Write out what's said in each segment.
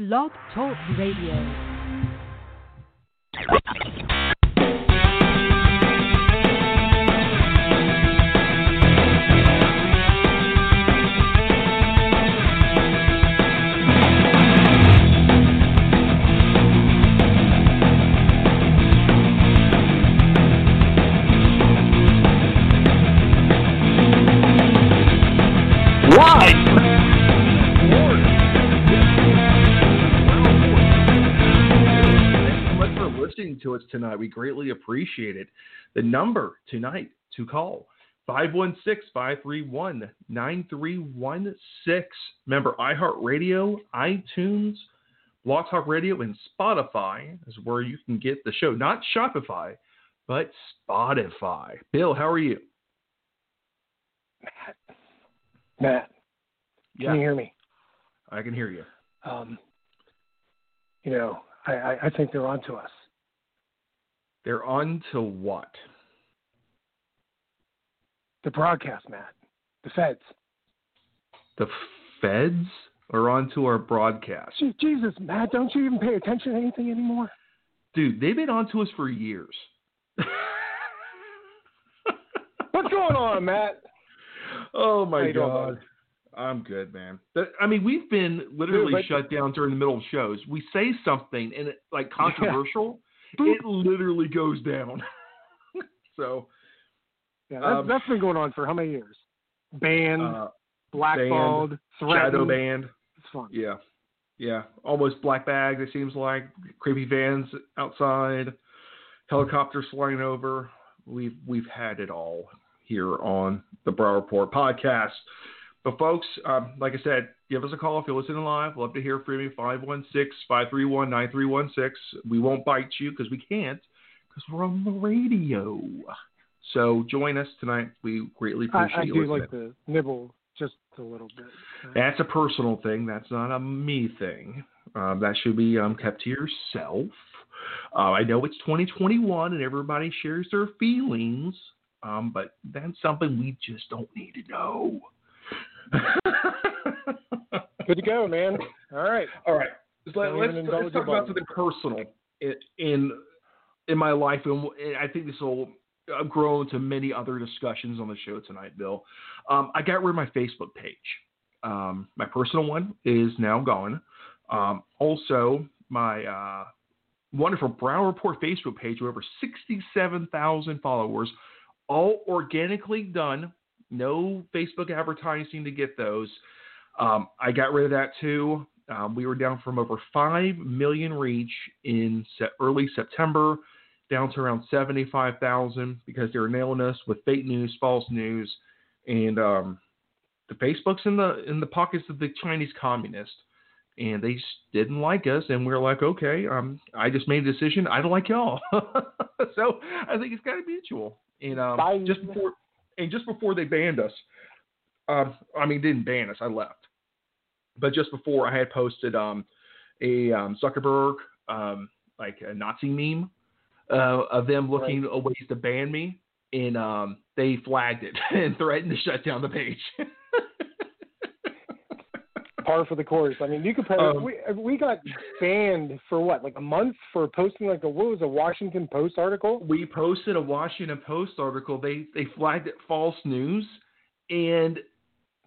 Blog Talk Radio. To us tonight. We greatly appreciate it. The number tonight to call 516-531-9316. Remember iHeartRadio, iTunes, Blog Talk Radio, and Spotify is where you can get the show. Not Shopify, but Spotify. Bill, how are you? Matt, Matt. can you hear me? I can hear you. Um, you know, I, I, I think they're onto us. They're on to what? The broadcast, Matt. The feds. The feds are onto our broadcast. Jesus, Matt, don't you even pay attention to anything anymore? Dude, they've been onto us for years. What's going on, Matt? oh my doing, god. I'm good, man. I mean, we've been literally but- shut down during the middle of shows. We say something and it, like controversial, it literally goes down. so, Yeah, that's, Um, that's been going on for how many years? Banned, uh, blackballed, threatened. shadow band. It's fun. Yeah. Yeah. Almost black bags, it seems like. Creepy vans outside, helicopters flying over. We've we've had it all here on the Brow Report podcast. But folks, um, like I said, give us a call if you're listening live. Love to hear from you. 516-531-9316. We won't bite you because we can't because we're on the radio. So join us tonight. We greatly I, appreciate I you do listening. like to nibble just a little bit. That's a personal thing. That's not a me thing. Um, that should be um, kept to yourself. Uh, I know it's 2021 and everybody shares their feelings, um, but that's something we just don't need to know. Good to go, man. All right. All right, so let, let's, let's talk about something personal in in, in my life, and and I think this will uh, grow into many other discussions on the show tonight, Bill. Um, I got rid of my Facebook page. Um, my personal one is now gone. Um, also, my uh, wonderful Brown Report Facebook page with over 67,000 followers, all organically done. No Facebook advertising to get those. Um, I got rid of that too. Um, we were down from over 5 million reach in early September down to around 75,000 because they were nailing us with fake news, false news, and um, the Facebook's in the in the pockets of the Chinese communists, and they just didn't like us, and we are like, okay, um, I just made a decision, I don't like y'all, so I think it's got to be mutual. And um, Bye. just before and just before they banned us, um, I mean, didn't ban us, I left, but just before I had posted um, a um, Zuckerberg um, like a Nazi meme uh, of them looking at ways to ban me, and um, they flagged it and threatened to shut down the page. Par for the course. I mean, you could probably Um, we we got banned for what, like a month for posting like a what was a Washington Post article? we posted a Washington Post article. They they flagged it false news, and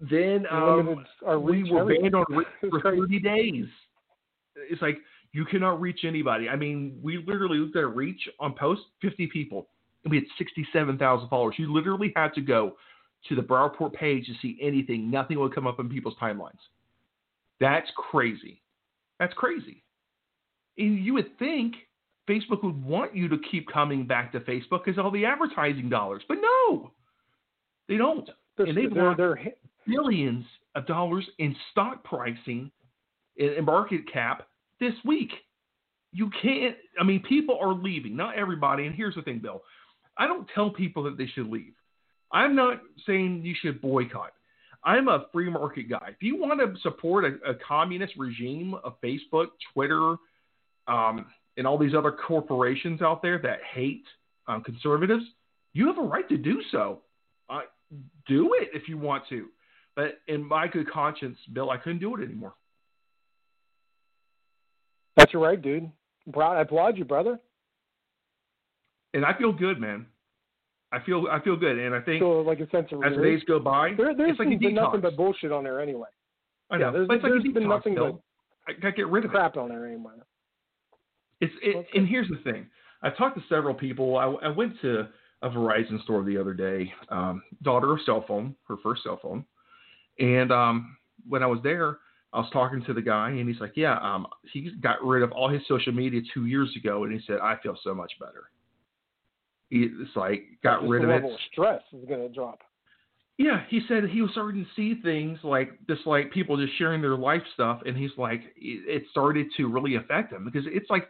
then um, we were banned on for. 30 days. It's like you cannot reach anybody. I mean, we literally looked at a reach on post 50 people, and we had 67,000 followers. You literally had to go to the Browport page to see anything. Nothing would come up in people's timelines. That's crazy. That's crazy. And you would think Facebook would want you to keep coming back to Facebook because all the advertising dollars, but no, they don't. They're, and they've they're, they're billions of dollars in stock pricing in, in market cap this week. You can't. I mean, people are leaving. Not everybody. And here's the thing, Bill. I don't tell people that they should leave. I'm not saying you should boycott. I'm a free market guy. If you want to support a, a communist regime of Facebook, Twitter, um, and all these other corporations out there that hate um, conservatives, you have a right to do so. Uh, do it if you want to. But in my good conscience, Bill, I couldn't do it anymore. That's your right, dude. I applaud you, brother. And I feel good, man. I feel I feel good, and I think so, like a sense of as days go by, there, there's it's like been nothing but bullshit on there anyway. I know, yeah, there's, but it's like there's been detox, nothing Bill. but I gotta get rid of crap it. on there anyway. It's it, and here's the thing. I've talked to several people. I, I went to a Verizon store the other day. Um, daughter cell phone, her first cell phone, and um, when I was there, I was talking to the guy, and he's like, "Yeah, um, he got rid of all his social media two years ago, and he said I feel so much better." It's like got Just rid of it. stress is going to drop. Yeah, he said he was starting to see things like just like people just sharing their life stuff, and he's like, it started to really affect him because it's like,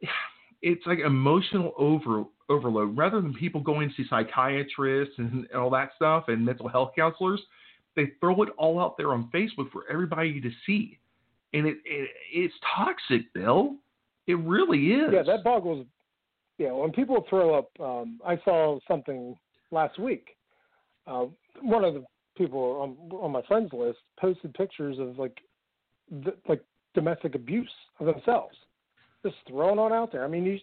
it's like emotional over overload. Rather than people going to see psychiatrists and all that stuff and mental health counselors, they throw it all out there on Facebook for everybody to see, and it, it it's toxic, Bill. It really is. Yeah, that boggles. Yeah, when people throw up, um, I saw something last week. Uh, one of the people on, on my friends list posted pictures of like, th- like domestic abuse of themselves, just throwing on out there. I mean, you,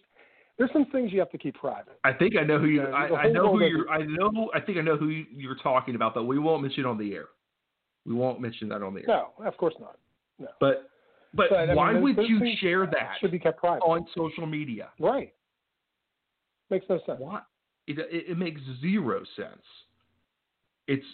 there's some things you have to keep private. I think I know who you. Uh, I, I, know who you're. I know. I think I know who you- you're talking about, but we won't mention it on the air. We won't mention that on the air. No, of course not. No, But but, But, I mean, why would you share that should be kept private. on social media? Right. Makes no sense. Why? It, it, it makes zero sense. It's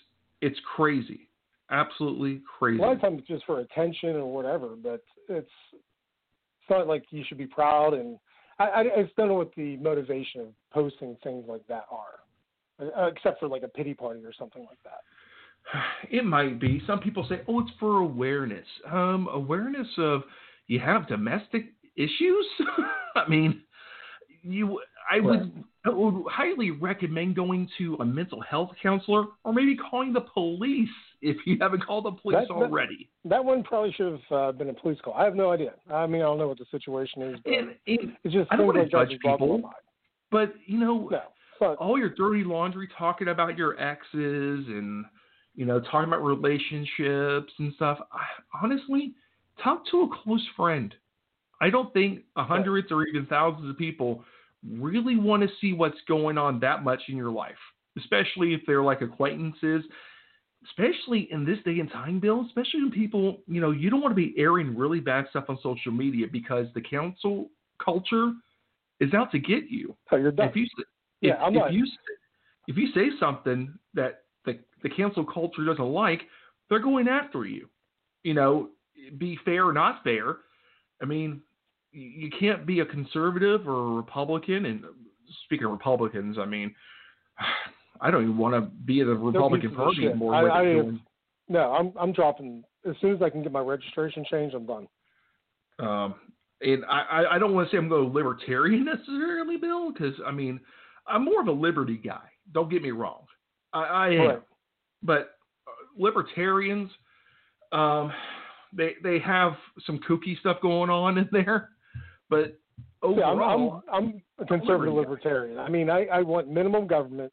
it's crazy, absolutely crazy. A lot of times it's just for attention or whatever, but it's it's not like you should be proud. And I, I, I just don't know what the motivation of posting things like that are, uh, except for like a pity party or something like that. It might be. Some people say, "Oh, it's for awareness." Um, awareness of you have domestic issues. I mean, you. I would. I would highly recommend going to a mental health counselor or maybe calling the police if you haven't called the police That- that- already. That one probably should have uh, been a police call. I have no idea. I mean, I don't know what the situation is, but And, and it's just I don't wanna judge people. but you know, No, not. all your dirty laundry talking about your exes and you know talking about relationships and stuff I, honestly talk to a close friend i don't think hundreds or even thousands of people really want to see what's going on that much in your life especially if they're like acquaintances especially in this day and time bill especially when people you know you don't want to be airing really bad stuff on social media because the cancel culture is out to get you Oh, you're done. if you s- Yeah, if, I'm if not- you if you say something that the the cancel culture doesn't like, they're going after you. You know, be fair or not fair. I mean, you can't be a conservative or a Republican. And speaking of Republicans, I mean, I don't even want to be in the Republican Party anymore. I- I- no, I'm I'm dropping as soon as I can get my registration changed. I'm done. Um, and I, I- don't want to say I'm going libertarian necessarily, Bill, because I mean, I'm more of a liberty guy. Don't get me wrong. I, I am. Right. But uh, libertarians, um, they they have some kooky stuff going on in there. But Yeah, I'm, overall, I'm, I'm a conservative libertarian. I mean, I, I want minimum government.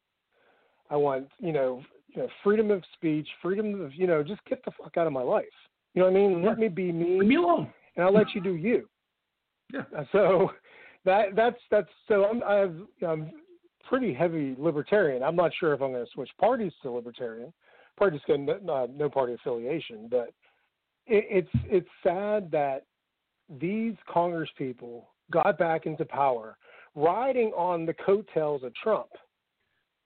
I want, you know, you know, freedom of speech, freedom of, you know, just get the fuck out of my life. You know what I mean? Let me be me, leave me alone. and I'll let you do you. Yeah. Uh, So that that's that's so I'm I've, I'm pretty heavy libertarian. I'm not sure if I'm going to switch parties to libertarian. Just going no, no, no party affiliation, but it, it's it's sad that these Congress people got back into power riding on the coattails of Trump.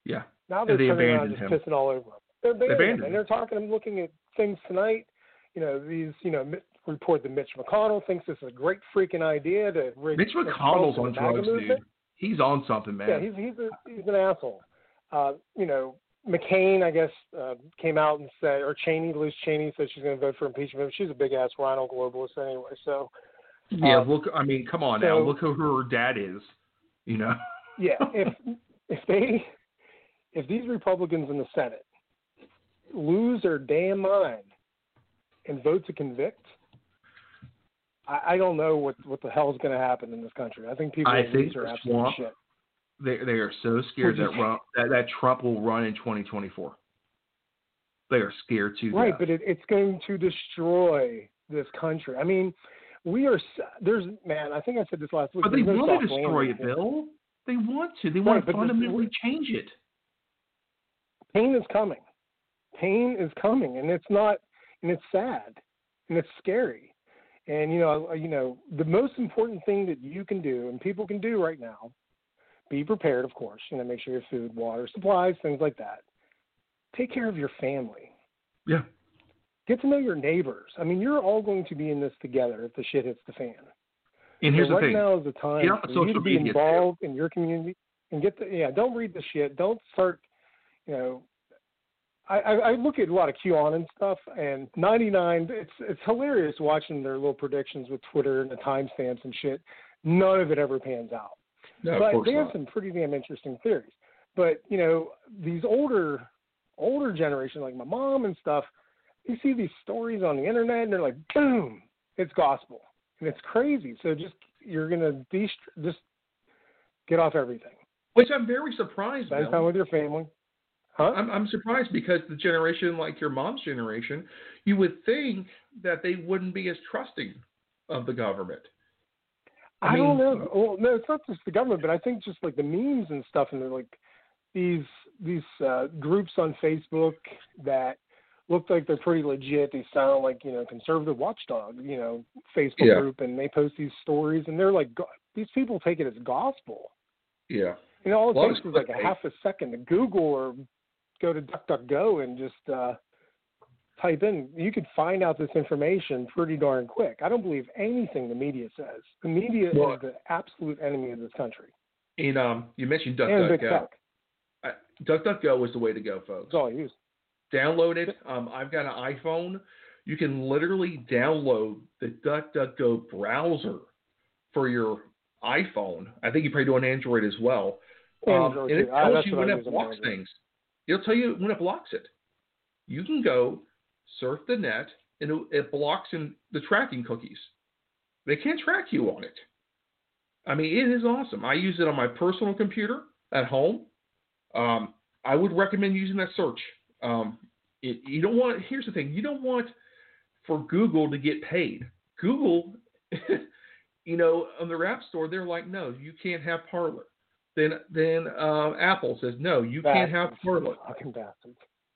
Yeah. Now they're they turning around just him. pissing all over him. They're abandoned, abandoned him, and they're talking. I'm looking at things tonight. You know, these. You know, report that Mitch McConnell thinks this is a great freaking idea to rig Mitch McConnell's on drugs, dude. movement. He's on something, man. Yeah, he's he's a, he's an asshole. Uh, you know, McCain, I guess, uh, came out and said, or Cheney, Liz Cheney said she's going to vote for impeachment. She's a big ass RINO globalist anyway. So Yeah, Um, look. I mean, come on now. Look who her dad is. You know. yeah, if if they if these Republicans in the Senate lose their damn mind and vote to convict, I, I don't know what what the hell's going to happen in this country. I think people I think the absolute shit. They they are so scared that, you- that that Trump will run in 2024. They are scared to Right, death. but it, it's going to destroy this country. I mean, we are. There's man. I think I said this last week. But they no want to destroy it. Bill. They want to. They Right, want to but this- fundamentally change it. Pain is coming. Pain is coming, and it's not. And it's sad, and it's scary. And you know, you know, the most important thing that you can do, and people can do right now, be prepared, of course. You know, make sure your food, water, supplies, things like that. Take care of your family. Yeah. Get to know your neighbors. I mean, you're all going to be in this together if the shit hits the fan. And here's so the right thing. now is the time for you to be media, too. involved in your community and get the yeah. Don't read the shit. Don't start. You know, I, I, I look at a lot of QAnon stuff, and 99. It's it's hilarious watching their little predictions with Twitter and the timestamps and shit. None of it ever pans out. No, but they have not. some pretty damn interesting theories. But you know, these older older generation, like my mom and stuff, they see these stories on the internet and they're like, boom, it's gospel, and it's crazy. So just you're gonna de- just get off everything. Which I'm very surprised. Spend time with your family. Huh? I'm, I'm surprised because the generation like your mom's generation, you would think that they wouldn't be as trusting of the government. I, I don't know. Well, no, it's not just the government, but I think just like the memes and stuff, and they're like these these uh, groups on Facebook that look like they're pretty legit. They sound like you know conservative watchdog, you know, Facebook Yeah. group, and they post these stories, and they're like these people take it as gospel. Yeah. You know, all it takes is like a half a second to Google or go to DuckDuckGo and just uh, type in. You could find out this information pretty darn quick. I don't believe anything the media says. The media Well- is the absolute enemy of this country. And um, you mentioned DuckDuckGo. tech. Uh, DuckDuckGo is the way to go, folks. That's all I use. Download it. Um, I've got an iPhone. You can literally download the DuckDuckGo browser for your iPhone. I think you probably do on Android as well. Um, and it. Ah, tells you when it blocks things. It'll tell you when it blocks it. You can go surf the net and it, it blocks in the tracking cookies. They can't track you on it. I mean, it is awesome. I use it on my personal computer at home. Um, I would recommend using that search. Um, it, you don't want. Here's the thing: you don't want for Google to get paid. Google, you know, on their app store, they're like, no, you can't have Parler. Then, then uh, Apple says, no, you can't have. Parler.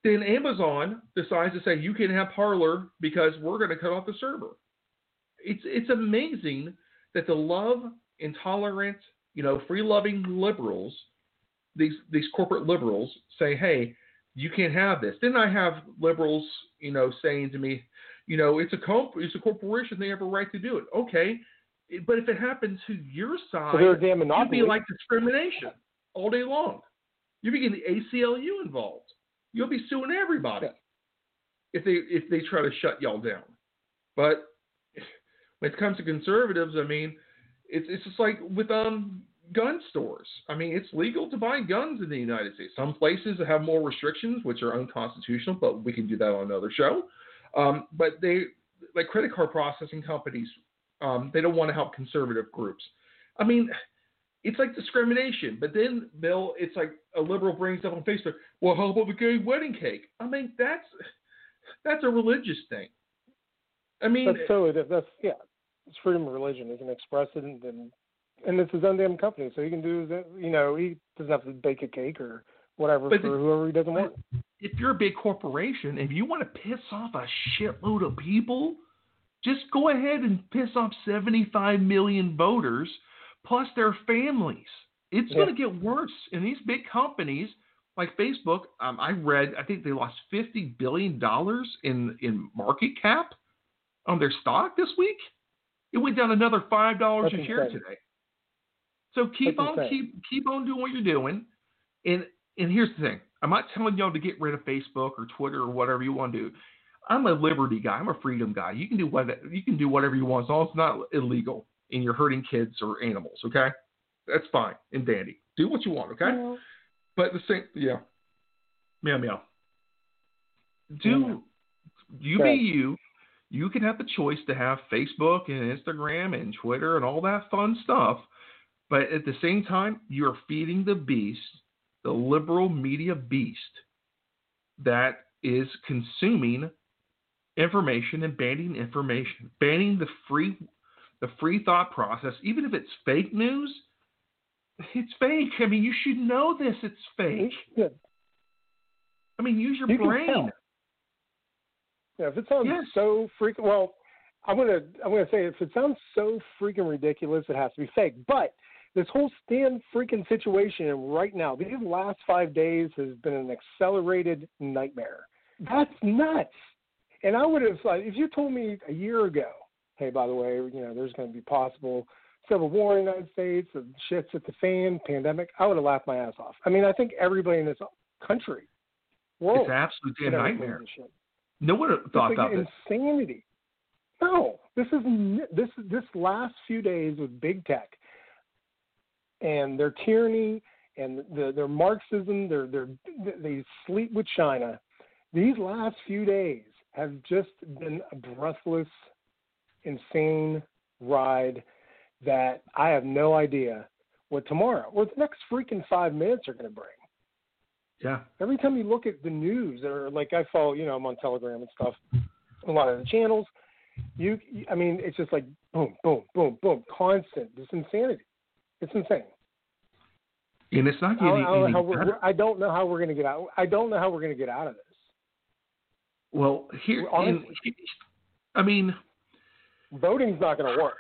Then Amazon decides to say you can have Parler because we're going to cut off the server. It's it's amazing that the love, intolerant, you know, free-loving liberals, these these corporate liberals, say, hey, you can't have this. Then I have liberals, you know, saying to me, you know, it's a comp- it's a corporation, they have a right to do it. Okay, but if it happens to your side, So they're damn You'd be like discrimination all day long. You be getting the ACLU involved. You'll be suing everybody if they if they try to shut y'all down. But when it comes to conservatives, I mean, it's it's just like with um gun stores. I mean, it's legal to buy guns in the United States. Some places have more restrictions, which are unconstitutional, but we can do that on another show. Um, but they like credit card processing companies, um, they don't want to help conservative groups. I mean, it's like discrimination. But then, Bill, it's like a liberal brings up on Facebook, well, how about the gay wedding cake? I mean, that's that's a religious thing. I mean, That's so. That's yeah. It's freedom of religion. He can express it, and, and it's his own damn company, so he can do. You know, he doesn't have to bake a cake or whatever But for the- whoever he doesn't want. if you're a big corporation, if you want to piss off a shitload of people, just go ahead and piss off 75 million voters plus their families. It's Yeah. going to get worse. And these big companies like Facebook, um, I read, I think they lost 50 billion dollars in in market cap on their stock this week. It went down another five dollars a share today. So keep That's on insane. keep keep on doing what you're doing, and and here's the thing: I'm not telling y'all to get rid of Facebook or Twitter or whatever you want to do. I'm a liberty guy. I'm a freedom guy. You can do what you can do whatever you want as long as it's not illegal and you're hurting kids or animals. Okay, that's fine and dandy. Do what you want. Okay, Yeah. but the same, yeah, meow meow. Do you Okay. be you? You can have the choice to have Facebook and Instagram and Twitter and all that fun stuff, but at the same time, you're feeding the beast, the liberal media beast, that is consuming information and banning information, banning the free, the free thought process, even if it's fake news. It's fake. I mean, you should know this. It's fake. Yeah. I mean, use your You brain. Yeah, if it sounds Yes. so freaking well, I'm gonna I'm gonna say if it sounds so freaking ridiculous, it has to be fake. But this whole stand freaking situation right now, these last five days has been an accelerated nightmare. That's nuts. And I would have like if you told me a year ago, hey, by the way, you know, there's going to be possible civil war in the United States, and shit's at the fan, pandemic, I would have laughed my ass off. I mean, I think everybody in this country, world, It's an absolute damn would have nightmare. No one It's thought like about this. insanity. No, this is this this last few days with big tech and their tyranny and the, their Marxism, their their they sleep with China. These last few days have just been a breathless, insane ride that I have no idea what tomorrow or the next freaking five minutes are going to bring Yeah. every time you look at the news or like I follow, you know, I'm on Telegram and stuff, a lot of the channels, you, I mean, it's just like boom, boom, boom, boom, constant. This insanity. It's insane. And it's not I getting don't, I don't know any how we're, better. we're- I don't know how we're going to get out. I don't know how we're going to get out of this. Well, here, in, I mean, Voting's not going to work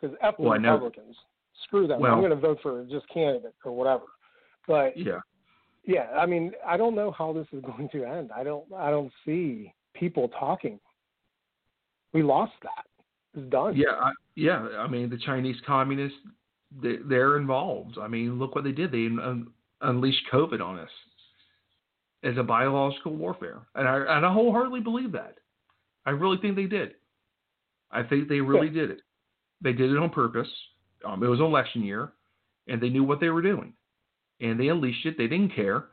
because F Well, Republicans. Screw them. Well- I'm going to vote for just candidate or whatever. But yeah, yeah, I mean, I don't know how this is going to end. I don't. I don't see people talking. We lost that. It's done. yeah, I, yeah. I mean, the Chinese communists, they're involved. I mean, look what they did. They un, unleashed COVID on us as a biological warfare, and I and I wholeheartedly believe that. I really think they did. I think they really did it. They did it on purpose. Um, it was election year, and they knew what they were doing, and they unleashed it. They didn't care.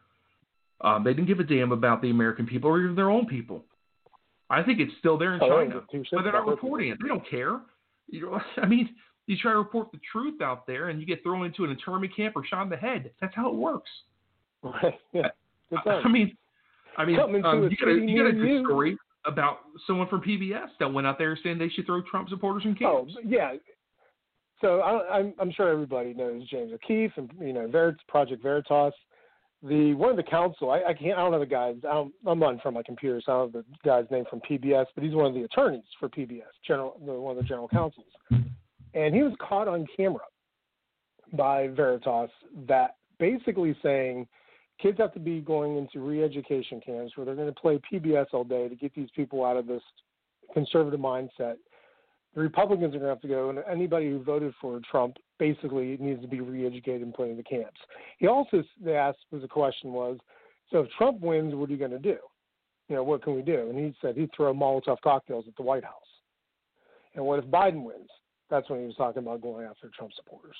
Um, they didn't give a damn about the American people or even their own people. I think it's still there in Oh, China, don't give two shits but they're not reporting it. They don't care. You know, I mean, you try to report the truth out there, and you get thrown into an internment camp or shot in the head. That's how it works. Right. Yeah. I. I mean, I mean, um, you got a, you got a good story about someone from PBS that went out there saying they should throw Trump supporters in Oh camps. yeah. So I, I'm I'm sure everybody knows James O'Keefe and you know Verit, Project Veritas. The one of the counsel. I, I can't. I don't know the guys. I don't, I'm not in front of my computer, so I don't know the guy's name from PBS. But he's one of the attorneys for PBS, general one of the general counsels, and he was caught on camera by Veritas that basically saying kids have to be going into re-education camps where they're going to play PBS all day to get these people out of this conservative mindset the Republicans are going to have to go, and anybody who voted for Trump basically needs to be re-educated and put into camps. He also asked was the question was, so if Trump wins, what are you going to do? You know, what can we do? And he said he'd throw Molotov cocktails at the White House. And what if Biden wins? That's when he was talking about going after Trump supporters.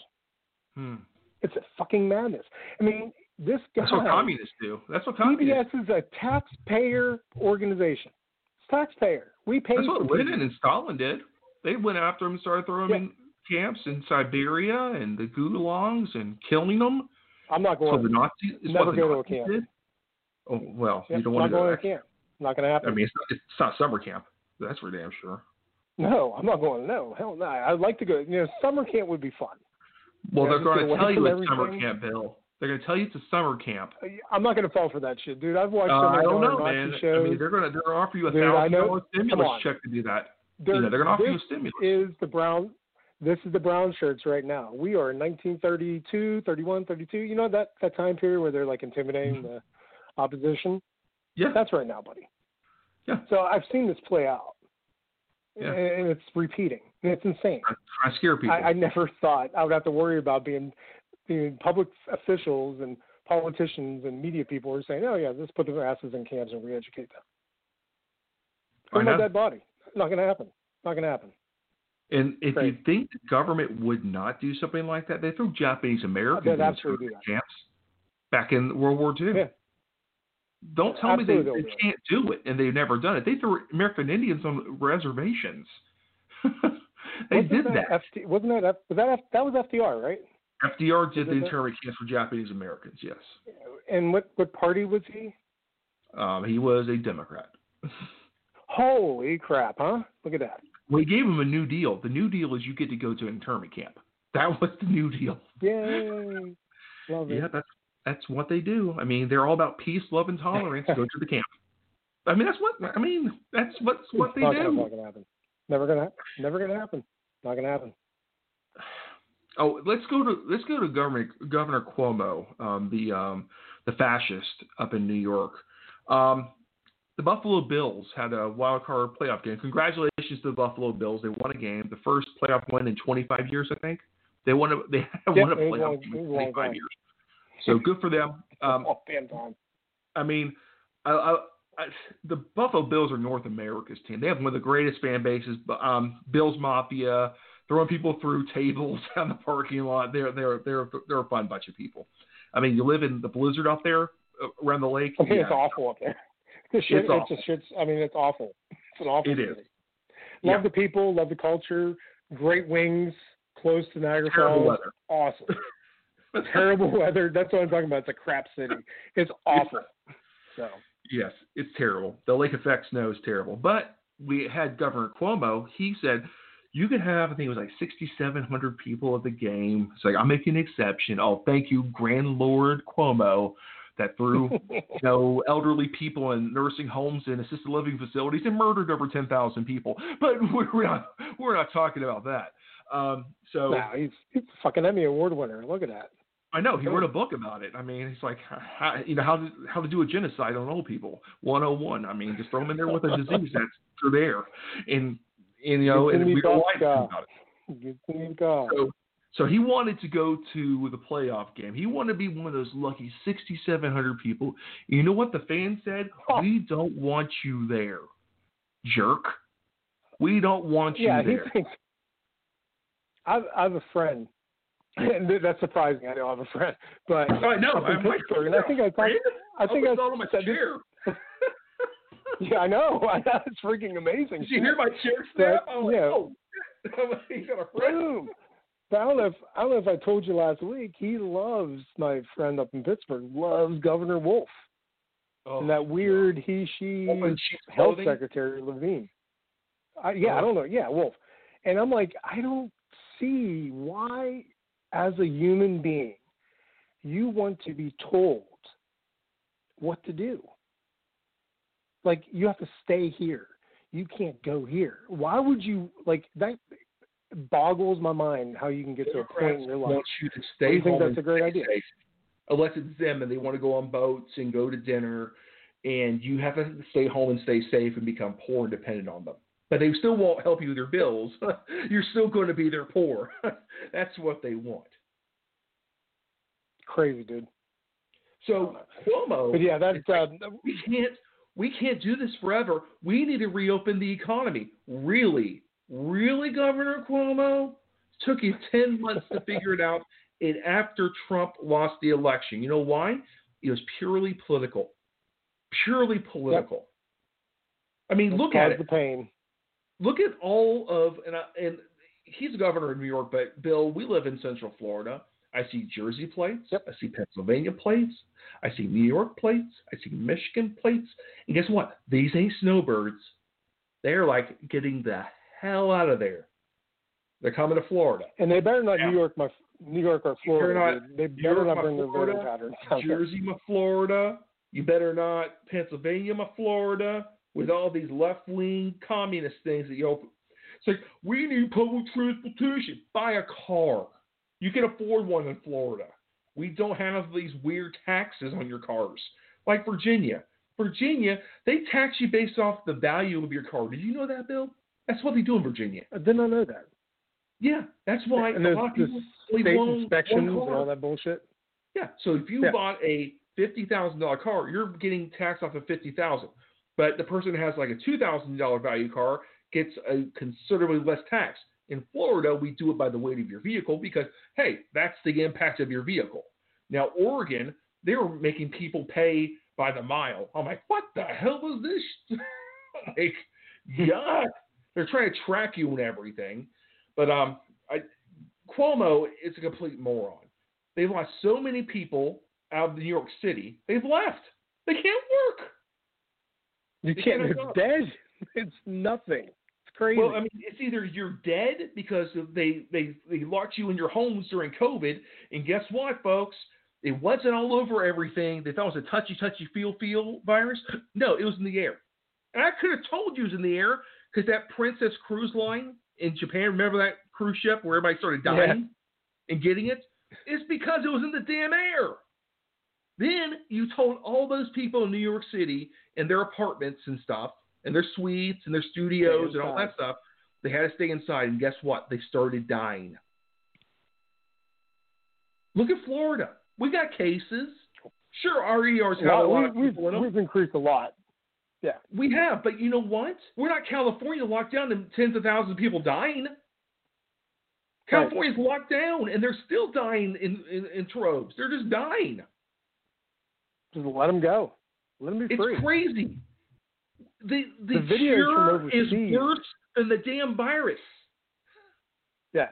Hmm. It's a fucking madness. I mean, this guy. That's what communists do. That's what communists. PBS is a taxpayer organization. It's taxpayer. We pay. That's what Lenin and Stalin did. They went after him and started throwing them in camps in Siberia and the gulags and killing them. I'm not So going. the Nazis never go to a Nazis camp. did. Oh well, Yep, you don't want to going go to there. camp. Not going to happen. I mean, it's not, it's not summer camp. That's for damn sure. No, I'm not going. No, hell no. I'd like to go. You know, summer camp would be fun. Well, they're going to tell you it's summer camp, Bill. They're going to tell you it's a summer camp. I'm not going to fall for that shit, dude. I've watched Uh, I don't know, man. shows. I mean, they're going to they're going to offer you a Dude, thousand dollar stimulus check to do that. There- you know, they're going to offer you a stimulus. Is the brown? This is the brown shirts right now. We are in 1932, 31, 32. You know that that time period where they're like intimidating the opposition. Yeah, That's right now, buddy. Yeah. So I've seen this play out, Yeah. and it's repeating. It's insane. scare people. I, I never thought I would have to worry about being being public officials and politicians and media people are saying, "Oh yeah, let's put their asses in camps and re-educate them." I Put my dead body. Not going to happen. Not going to happen. And if you think the government would not do something like that, they threw Japanese Americans in absolutely do internment that. camps back in World War II. Yeah. Don't tell me they, they do can't do it and they've never done it. They threw American Indians on reservations. they wasn't did that. that. FD, wasn't that F, was that F, that was FDR, right? FDR did the internment camps for Japanese Americans. Yes, And what what party was he? um, he was a Democrat. Holy crap, huh? Look at that. We gave him a new deal. The new deal is you get to go to an internment camp. That was the new deal. Yay. Love it. Yeah, that's that's what they do. I mean, they're all about peace, love, and tolerance. go to the camp. I mean, that's what I mean. That's what's what they not Gonna, do. not gonna happen. Never gonna never gonna happen. Not gonna happen. Oh, let's go to let's go to Governor Governor Cuomo, um, the um, the fascist up in New York. Um, the Buffalo Bills had a wild card playoff game. Congratulations to the Buffalo Bills. They won a game, the first playoff win in 25 years, I think. They won a they Yeah, won a playoff game in was a long 25 time. years. So good for them. Um, oh, time. I mean, I, I, I, the Buffalo Bills are North America's team. They have one of the greatest fan bases. but, Um, Bills Mafia, throwing people through tables down the parking lot. They're they're they're they're a fun bunch of people. I mean, you live in the blizzard out there uh, around the lake. I mean, yeah. it's awful up there. The shit, It's it's, awful. a shit's. I mean, it's awful. It's an awful It is. city. Love Yeah. the people, love the culture. Great wings, close to Niagara Terrible Falls. weather. Awesome. Terrible weather. That's what I'm talking about. It's a crap city. It's awful. So Yes, it's terrible. The lake effect snow is terrible. But we had Governor Cuomo. He said you could have, I think it was like 6,700 people at the game. It's like, I'll make an exception. Oh, thank you, Grand Lord Cuomo, that threw, you know, elderly people in nursing homes and assisted living facilities and murdered over 10,000 people. But we're not, we're not talking about that. Um, so no, he's he's a fucking Emmy Award winner. Look at that. I know he wrote a book about it. I mean, it's like how, you know how to how to do a genocide on old people. 101. I mean, just throw them in there with a disease that's there, and and you know, and we don't lie about it. Good thing God. So, so he wanted to go to the playoff game. He wanted to be one of those lucky 6,700 people. You know what the fans said? We don't want you there, jerk. We don't want you yeah, he there. thinks. I've, I have a friend. And that's surprising. I know I have a friend, but I know. in I'm like, Pittsburgh, and I think I talked. I think I all on my chair. Yeah, I know. I. It's freaking amazing. Did you hear my chair snap? I'm like, yeah. oh, he's got a friend. Boom. But I don't know if I don't know if I told you last week. He loves my friend up in Pittsburgh. Loves Governor Wolf Oh, and that weird he she health clothing? secretary Levine. I, yeah, I Oh. don't know. Yeah, Wolf. And I'm like, I don't see why, as a human being, you want to be told what to do. Like you have to stay here. You can't go here. Why would you like that? Boggles my mind how you can get to a point in your life. want you to stay you think that's a great idea? safe. Unless it's them and they want to go on boats and go to dinner, and you have to stay home and stay safe and become poor and dependent on them. But they still won't help you with your bills. You're still going to be their poor. That's what they want. Crazy, dude. So Cuomo, But yeah, that's uh, we can't we can't do this forever. We need to reopen the economy. Really, really, Governor Cuomo took you ten months to figure it out, and after Trump lost the election, you know why? It was purely political, purely political. I mean, look at it. the pain. Look at all of and I, and he's a governor of New York, but Bill, we live in Central Florida. I see Jersey plates. Yep. I see Pennsylvania plates. I see New York plates. I see Michigan plates. And guess what? These ain't snowbirds. They're like getting the hell out of there. They're coming to Florida. And they better not Yeah. New York, my New York or Florida. not- They better not bring their voting patterns. Jersey, my Florida. You better not Pennsylvania, my Florida, with all these left wing communist things that you open. It's like we need public transportation. Buy a car. You can afford one in Florida. We don't have these weird taxes on your cars like Virginia. Virginia, they tax you based off the value of your car. Did you know that, Bill? That's what they do in Virginia. I did not know that. Yeah, that's why and a lot of the people state one inspections and all that bullshit. Yeah. So if you Yeah. bought a fifty thousand dollar car, you're getting taxed off of fifty thousand. But the person who has like a two thousand dollar value car gets a considerably less tax. In Florida, we do it by the weight of your vehicle because hey, that's the impact of your vehicle. Now Oregon, they were making people pay by the mile. I'm like, what the hell is this? like, yeah, they're trying to track you and everything. But um, I, Cuomo is a complete moron. They've lost so many people out of New York City. They've left. They can't work. You They can't. It's dead. It's nothing. It's crazy. Well, I mean, it's either you're dead because they they they locked you in your homes during COVID, and guess what, folks? It wasn't all over everything. They thought it was a touchy touchy feel feel virus. No, it was in the air. And I could have told you it was in the air because that Princess Cruise Line in Japan. Remember that cruise ship where everybody started dying and getting it? It's because it was in the damn air. Then you told all those people in New York City in their apartments and stuff, and their suites and their studios and all that stuff, they had to stay inside. And guess what? They started dying. Look at Florida. We got cases. Sure, RER's got Well, a lot we, of we've, people in them. we've increased a lot. Yeah. We have, but you know what? We're not California locked down and tens of thousands of people dying. California's locked down and they're still dying in, in, in troves. They're just dying. Just let them go. Let them be It's free. crazy. The the, The cure is worse than the damn virus. Yeah.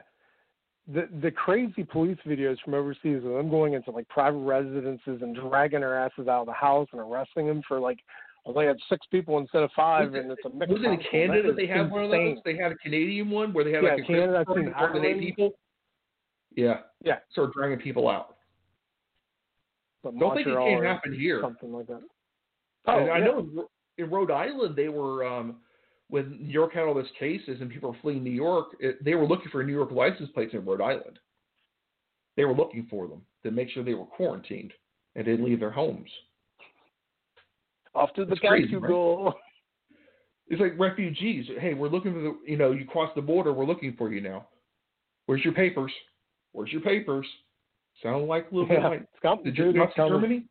The the crazy police videos from overseas of them going into like private residences and dragging their asses out of the house and arresting them for like well, they had six people instead of five Was and it's a mixed Was it in. Canada That they had one of those? They had a Canadian one where they had Yeah, like a Canada, I've seen party for more than eight people. Yeah. Yeah. Start dragging people out. Don't think it can't happen here. Something like that. I yeah. know in, in Rhode Island they were um, when New York had all those cases and people were fleeing New York. It, they were looking for New York license plates in Rhode Island. They were looking for them to make sure they were quarantined and didn't leave their homes. Off to the country right? go. It's like refugees. Hey, we're looking for the. You know, you cross the border. We're looking for you now. Where's your papers? Where's your papers? Sound like a little bit like the dude, Nazi. Germany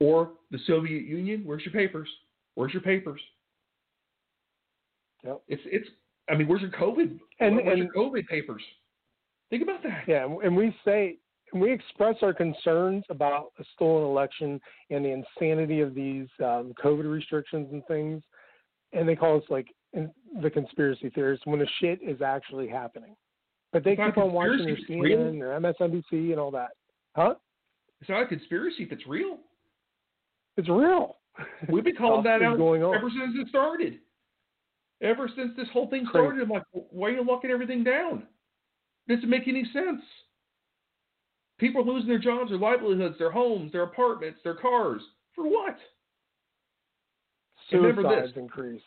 or the Soviet Union. Where's your papers? Where's your papers? Yep. It's it's. I mean, where's your COVID? And- where's and- your COVID papers? Think about that. Yeah, and- we say and we express our concerns about a stolen election and the insanity of these um, COVID restrictions and things, and they call us like in, the conspiracy theorists when the shit is actually happening. But they keep on watching their. CNN, their MSNBC, and all that. Huh? It's not a conspiracy if it's real. It's real. We've been calling that out ever since it started. Ever since this whole thing started, I'm like, why are you locking everything down? Doesn't make any sense. People are losing their jobs, their livelihoods, their homes, their apartments, their cars. For what? Suicides increased.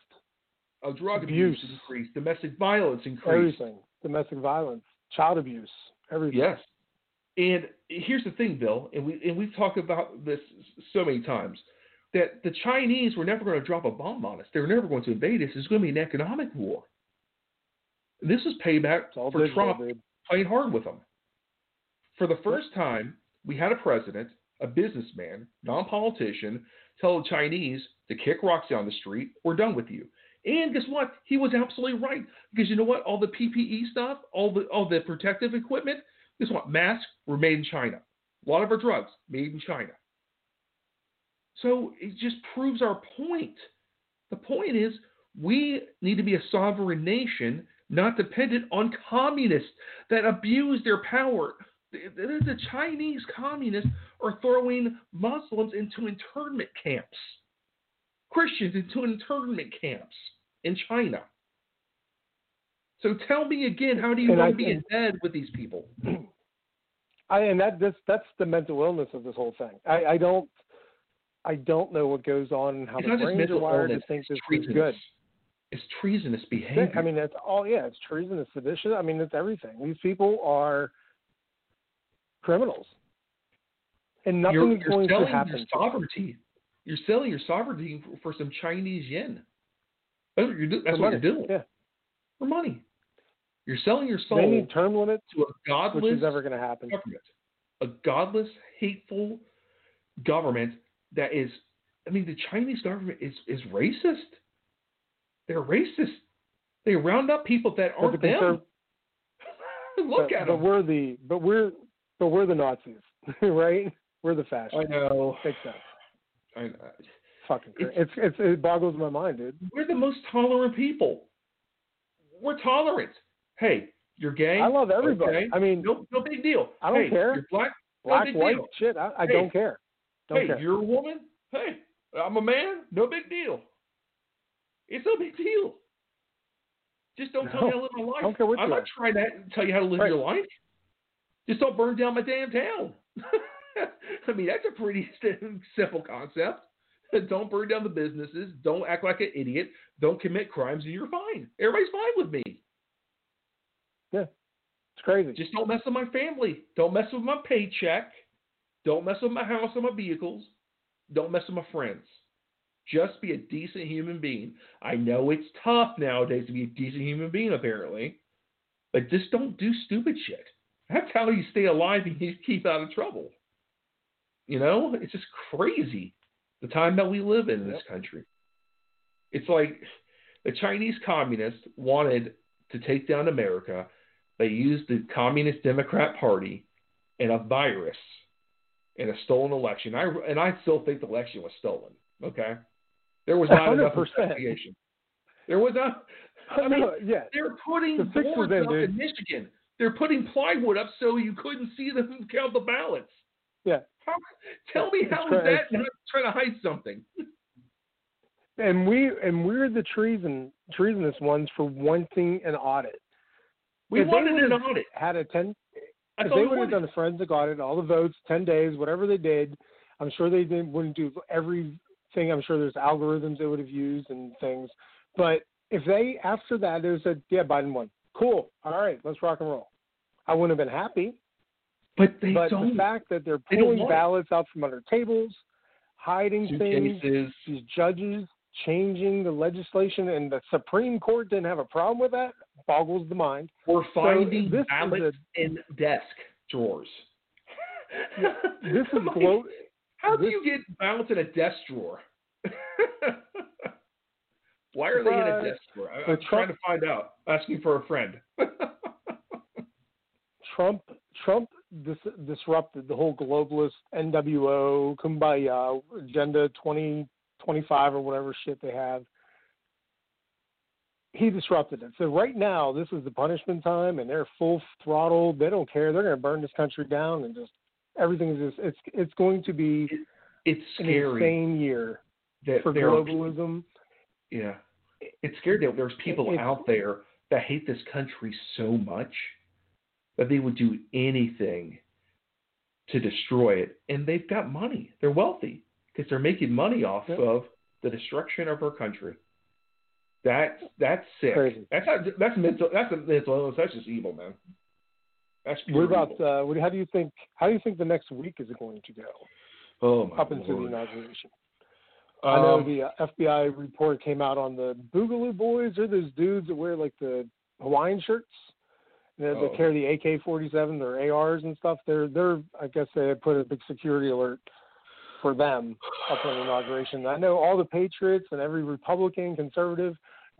Oh, drug abuse, Abuse. increased, domestic violence increased. Everything. Domestic violence, child abuse, everything. Yes. And here's the thing, Bill, and we and we've talked about this so many times that the Chinese were never going to drop a bomb on us. They were never going to invade us. It's going to be an economic war. This is payback for digital, Trump dude. playing hard with them. For the first time, we had a president, a businessman, non-politician, tell the Chinese to kick rocks down the street. We're done with you. And guess what? He was absolutely right because you know what? All the PPE stuff, all the all the protective equipment. Guess what? Masks were made in China. A lot of our drugs made in China. So it just proves our point. The point is we need to be a sovereign nation, not dependent on communists that abuse their power. The, the, Chinese communists are throwing Muslims into internment camps, Christians into internment camps in China. So tell me again, how do you And want I to be in bed with these people? I, and that that's that's the mental illness of this whole thing. I, I don't I don't know what goes on and how It's the brains are wired to think this is treasonous. good. It's treasonous behavior. I mean, it's all yeah, it's treason, it's sedition. I mean, it's everything. These people are criminals, and nothing you're, is you're going to selling happen. your sovereignty. You're selling your sovereignty for, for some Chinese yen. That's what you're, do- that's what you're doing Yeah, for money. You're selling your soul they need term limits, to a godless which is never going to happen. government. a godless, hateful government that is. I mean, the Chinese government is is racist. They're racist. They round up people that aren't the them. conserv- Look but, at but them. we're the but we're but we're the Nazis, right? We're the fascists. I know. Makes sense. I know. Fucking crazy. It's, it's it boggles my mind, dude. We're the most tolerant people. We're tolerant. Hey, you're gay. I love everybody. Okay. I mean, no, no big deal. I don't hey, care. You're black. Black, big white, deal. shit. I, I Hey. don't care. Don't hey, care. you're a woman. Hey, I'm a man. No big deal. It's no big deal. Just don't tell me how to live my life. Don't care what I'm not trying to tell you how to live Right. your life. Just don't burn down my damn town. I mean, that's a pretty simple concept. Don't burn down the businesses. Don't act like an idiot. Don't commit crimes, and you're fine. Everybody's fine with me. Yeah, it's crazy. Just don't mess with my family. Don't mess with my paycheck. Don't mess with my house and my vehicles. Don't mess with my friends. Just be a decent human being. I know it's tough nowadays to be a decent human being, apparently, but just don't do stupid shit. That's how you stay alive and you keep out of trouble. You know, it's just crazy the time that we live in in this country. It's like the Chinese communists wanted to take down America. They used the Communist Democrat Party and a virus and a stolen election. I and I still think the election was stolen. Okay, there was not enough 100%. investigation. There was not. I mean, No, yeah. they're putting The boards in, up dude. in Michigan. They're putting plywood up so you couldn't see them count the ballots. Yeah. Tell me how is that not trying to hide something? and we and we're the treason treasonous ones for wanting an audit. We If wanted an audit. Had a ten. If they would have done a forensic audit, all the votes, ten days, whatever they did, I'm sure they didn't wouldn't do everything. I'm sure there's algorithms they would have used and things. But if they after that they said, yeah, Biden won, cool, all right, let's rock and roll. I wouldn't have been happy. But they but don't. the fact that they're pulling want it. ballots out from under tables, hiding things, these judges changing the legislation, and the Supreme Court didn't have a problem with that, boggles the mind. We're finding this is ballots in desk drawers. This is I'm glo- How do this- you get ballots in a desk drawer? Why are they in a desk drawer? I, I'm trying to find out. Asking for a friend. Trump Trump dis- disrupted the whole globalist NWO Kumbaya Agenda 2025 or whatever shit they have. He disrupted it. So right now, this is the punishment time, and they're full throttle. They don't care. They're going to burn this country down, and just everything is just. It's it's going to be it's an scary insane year that for there are globalism. Yeah. It's scary that there's people It's- out there that hate this country so much that they would do anything to destroy it. And they've got money. They're wealthy because they're making money off Yep. of the destruction of our country. That's that's sick. Crazy. That's not, that's mental. That's a mental illness. That's just evil, man. That's What pure about evil. uh, what, how do you think? How do you think the next week is going to go oh my up into the Lord. inauguration? I know Um, the uh, FBI report came out on the Boogaloo Boys. They're those dudes that wear like the Hawaiian shirts. They, Oh. they carry the AK-47, their ARs and stuff. They're they're I guess they had put a big security alert for them up on inauguration. I know all the patriots and every Republican, conservative,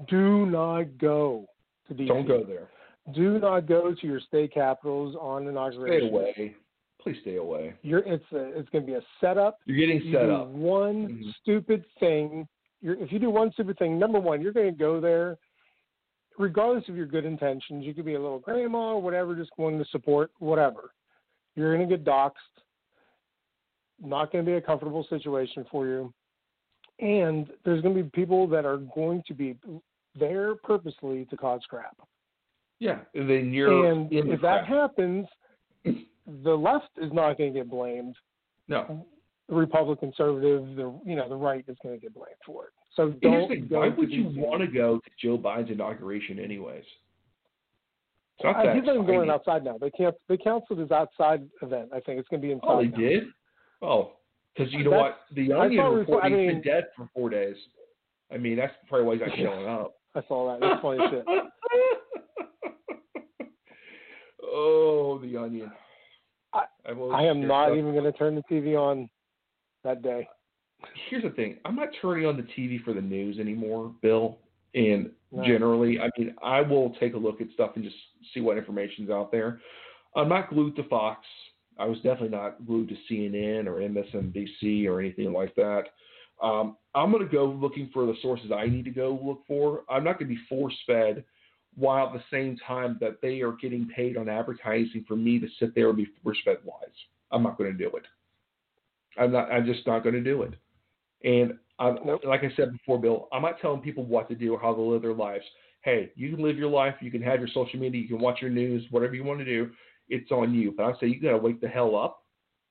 do not go to DC. don't go there. Do not go to your state capitals on inauguration. Stay away. Please stay away. You're it's a, it's going to be a setup. You're getting You set up. one Mhm. stupid thing. You're, if you do one stupid thing, number one, you're going to go there, regardless of your good intentions. You could be a little grandma or whatever, just wanting to support whatever. You're going to get doxxed. Not going to be a comfortable situation for you. And there's going to be people that are going to be there purposely to cause crap. Yeah. And then you're and if that crap. happens, the left is not going to get blamed. No. The Republican, conservative, the you know the right is going to get blamed for it. So don't why would you want to go to Joe Biden's inauguration anyways? It's not Uh, that he's not even going outside now. They can't. They canceled his outside event. I think it's going to be inside. Oh, they now. did? Oh, because you know That's- what? The Onion report I he's mean- been dead for four days. I mean, that's probably why he's not showing up. I saw that. That's funny shit. oh, the Onion. I, I've I am not even going to turn the TV on that day. Here's the thing: I'm not turning on the TV for the news anymore, Bill. And No. generally, I mean, I will take a look at stuff and just see what information's out there. I'm not glued to Fox. I was definitely not glued to CNN or MSNBC or anything like that. Um, I'm going to go looking for the sources I need to go look for. I'm not going to be force fed while at the same time that they are getting paid on advertising for me to sit there and be force fed lies. I'm not going to do it. I'm not. I'm just not going to do it. And Nope. like I said before, Bill, I'm not telling people what to do or how to live their lives. Hey, you can live your life. You can have your social media. You can watch your news. Whatever you want to do, it's on you. But I say you got to wake the hell up.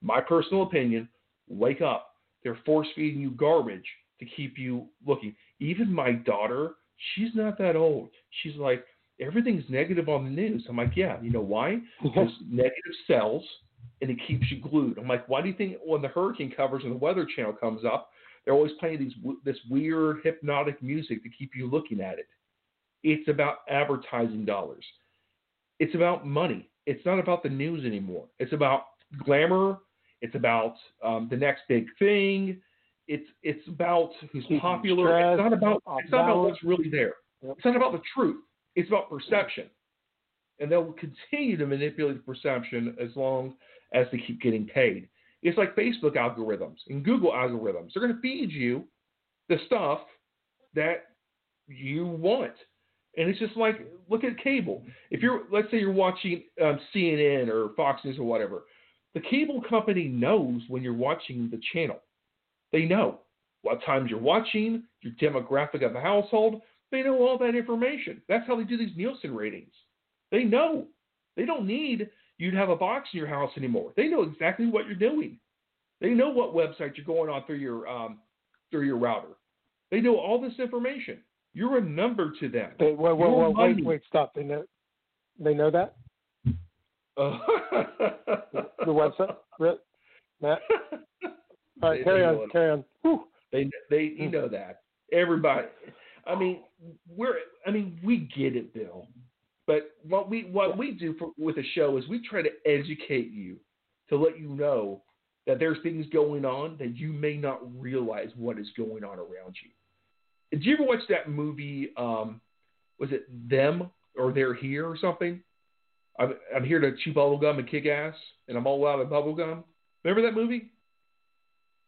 My personal opinion: wake up. They're force feeding you garbage to keep you looking. Even my daughter, she's not that old. She's like, everything's negative on the news. I'm like, yeah. You know why? Because negative sells and it keeps you glued. I'm like, why do you think when the hurricane covers and the Weather Channel comes up, they're always playing these this weird hypnotic music to keep you looking at it? It's about advertising dollars. It's about money. It's not about the news anymore. It's about glamour. It's about um, the next big thing. It's it's about who's Keeping popular. stress, it's not about it's not about what's really there. Yep. It's not about the truth. It's about perception. And they'll continue to manipulate the perception as long as they keep getting paid. It's like Facebook algorithms and Google algorithms. They're going to feed you the stuff that you want. And it's just like, look at cable. If you're, let's say you're watching um, CNN or Fox News or whatever, the cable company knows when you're watching the channel. They know what times you're watching, your demographic of the household. They know all that information. That's how they do these Nielsen ratings. They know. They don't need you to have a box in your house anymore. They know exactly what you're doing. They know what website you're going on through your um, through your router. They know all this information. You're a number to them. Wait, wait, wait, wait, wait, stop. They know, they know that Uh, the website, Matt. All right, carry on, carry on. Whew. They they you know that everybody. I mean we're I mean we get it, Bill. But what we what we do for, with the show is we try to educate you to let you know that there's things going on that you may not realize what is going on around you. Did you ever watch that movie? Um, was it them or they're here or something? I'm I'm here to chew bubble gum and kick ass, and I'm all out of bubble gum. Remember that movie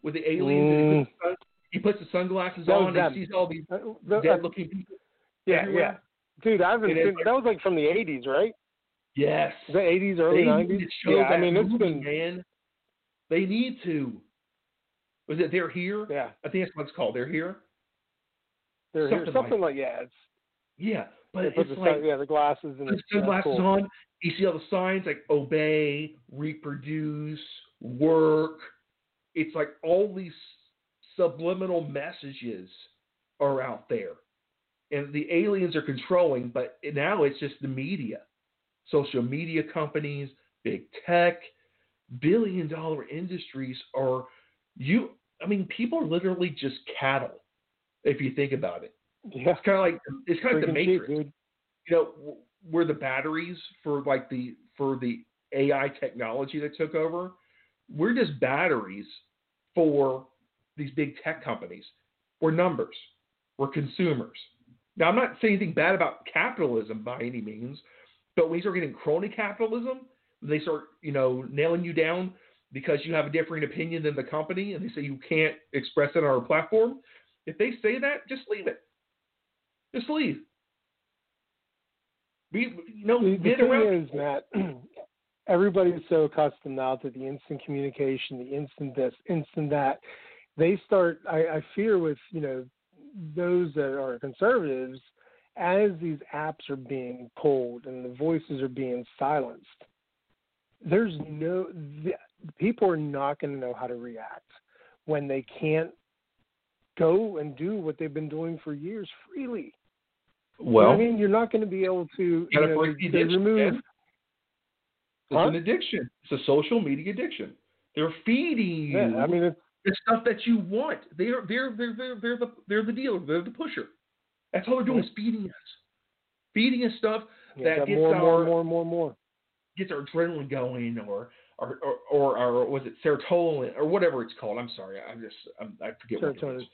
with the aliens? and he puts the He puts the sunglasses That on and he sees all these Uh, uh, dead looking people. yeah, everywhere. yeah. Dude, I haven't It is that was like from the 80s, right? Yes. The 80s, early 90s? need to show Yeah, I mean, it's movie, been, man. They need to. Was it They're Here? yeah, I think that's what it's called. They're Here? they're something here. like- Something like, yeah, it's, Yeah. But it's the, like yeah, the glasses and the sunglasses cool. on. You see all the signs like obey, reproduce, work. It's like all these subliminal messages are out there. And the aliens are controlling, but now it's just the media. Social media companies, big tech, billion dollar industries are you I mean, people are literally just cattle, if you think about it. Yeah, It's kind of like it's kind of the freaking cheap, Matrix you know, w- we're the batteries for like the for the AI technology that took over. We're just batteries for these big tech companies. We're numbers. We're consumers. Now, I'm not saying anything bad about capitalism by any means, but when you start getting crony capitalism, they start, you know, nailing you down because you have a different opinion than the company, and they say you can't express it on our platform. If they say that, just leave it. Just leave. Be, you know, The, the get thing around. is, Matt, everybody's so accustomed now to the instant communication, the instant this, instant that. They start. I, I fear with you know those that are conservatives, as these apps are being pulled and the voices are being silenced. There's no the, people are not going to know how to react when they can't go and do what they've been doing for years freely. You know Well, I mean, you're not going to be able to you know, break the to remove. it's Huh? an addiction. It's a social media addiction. They're feeding you Yeah, I mean, it's, the stuff that you want. They're they're they're they're they're the they're the dealer. They're the pusher. That's all they're doing is feeding us, feeding us stuff yeah, that gets more and more and more more more. gets our adrenaline going, or or or, or, or was it serotonin or whatever it's called? I'm sorry, I'm just I'm, I forget what it Serotonin.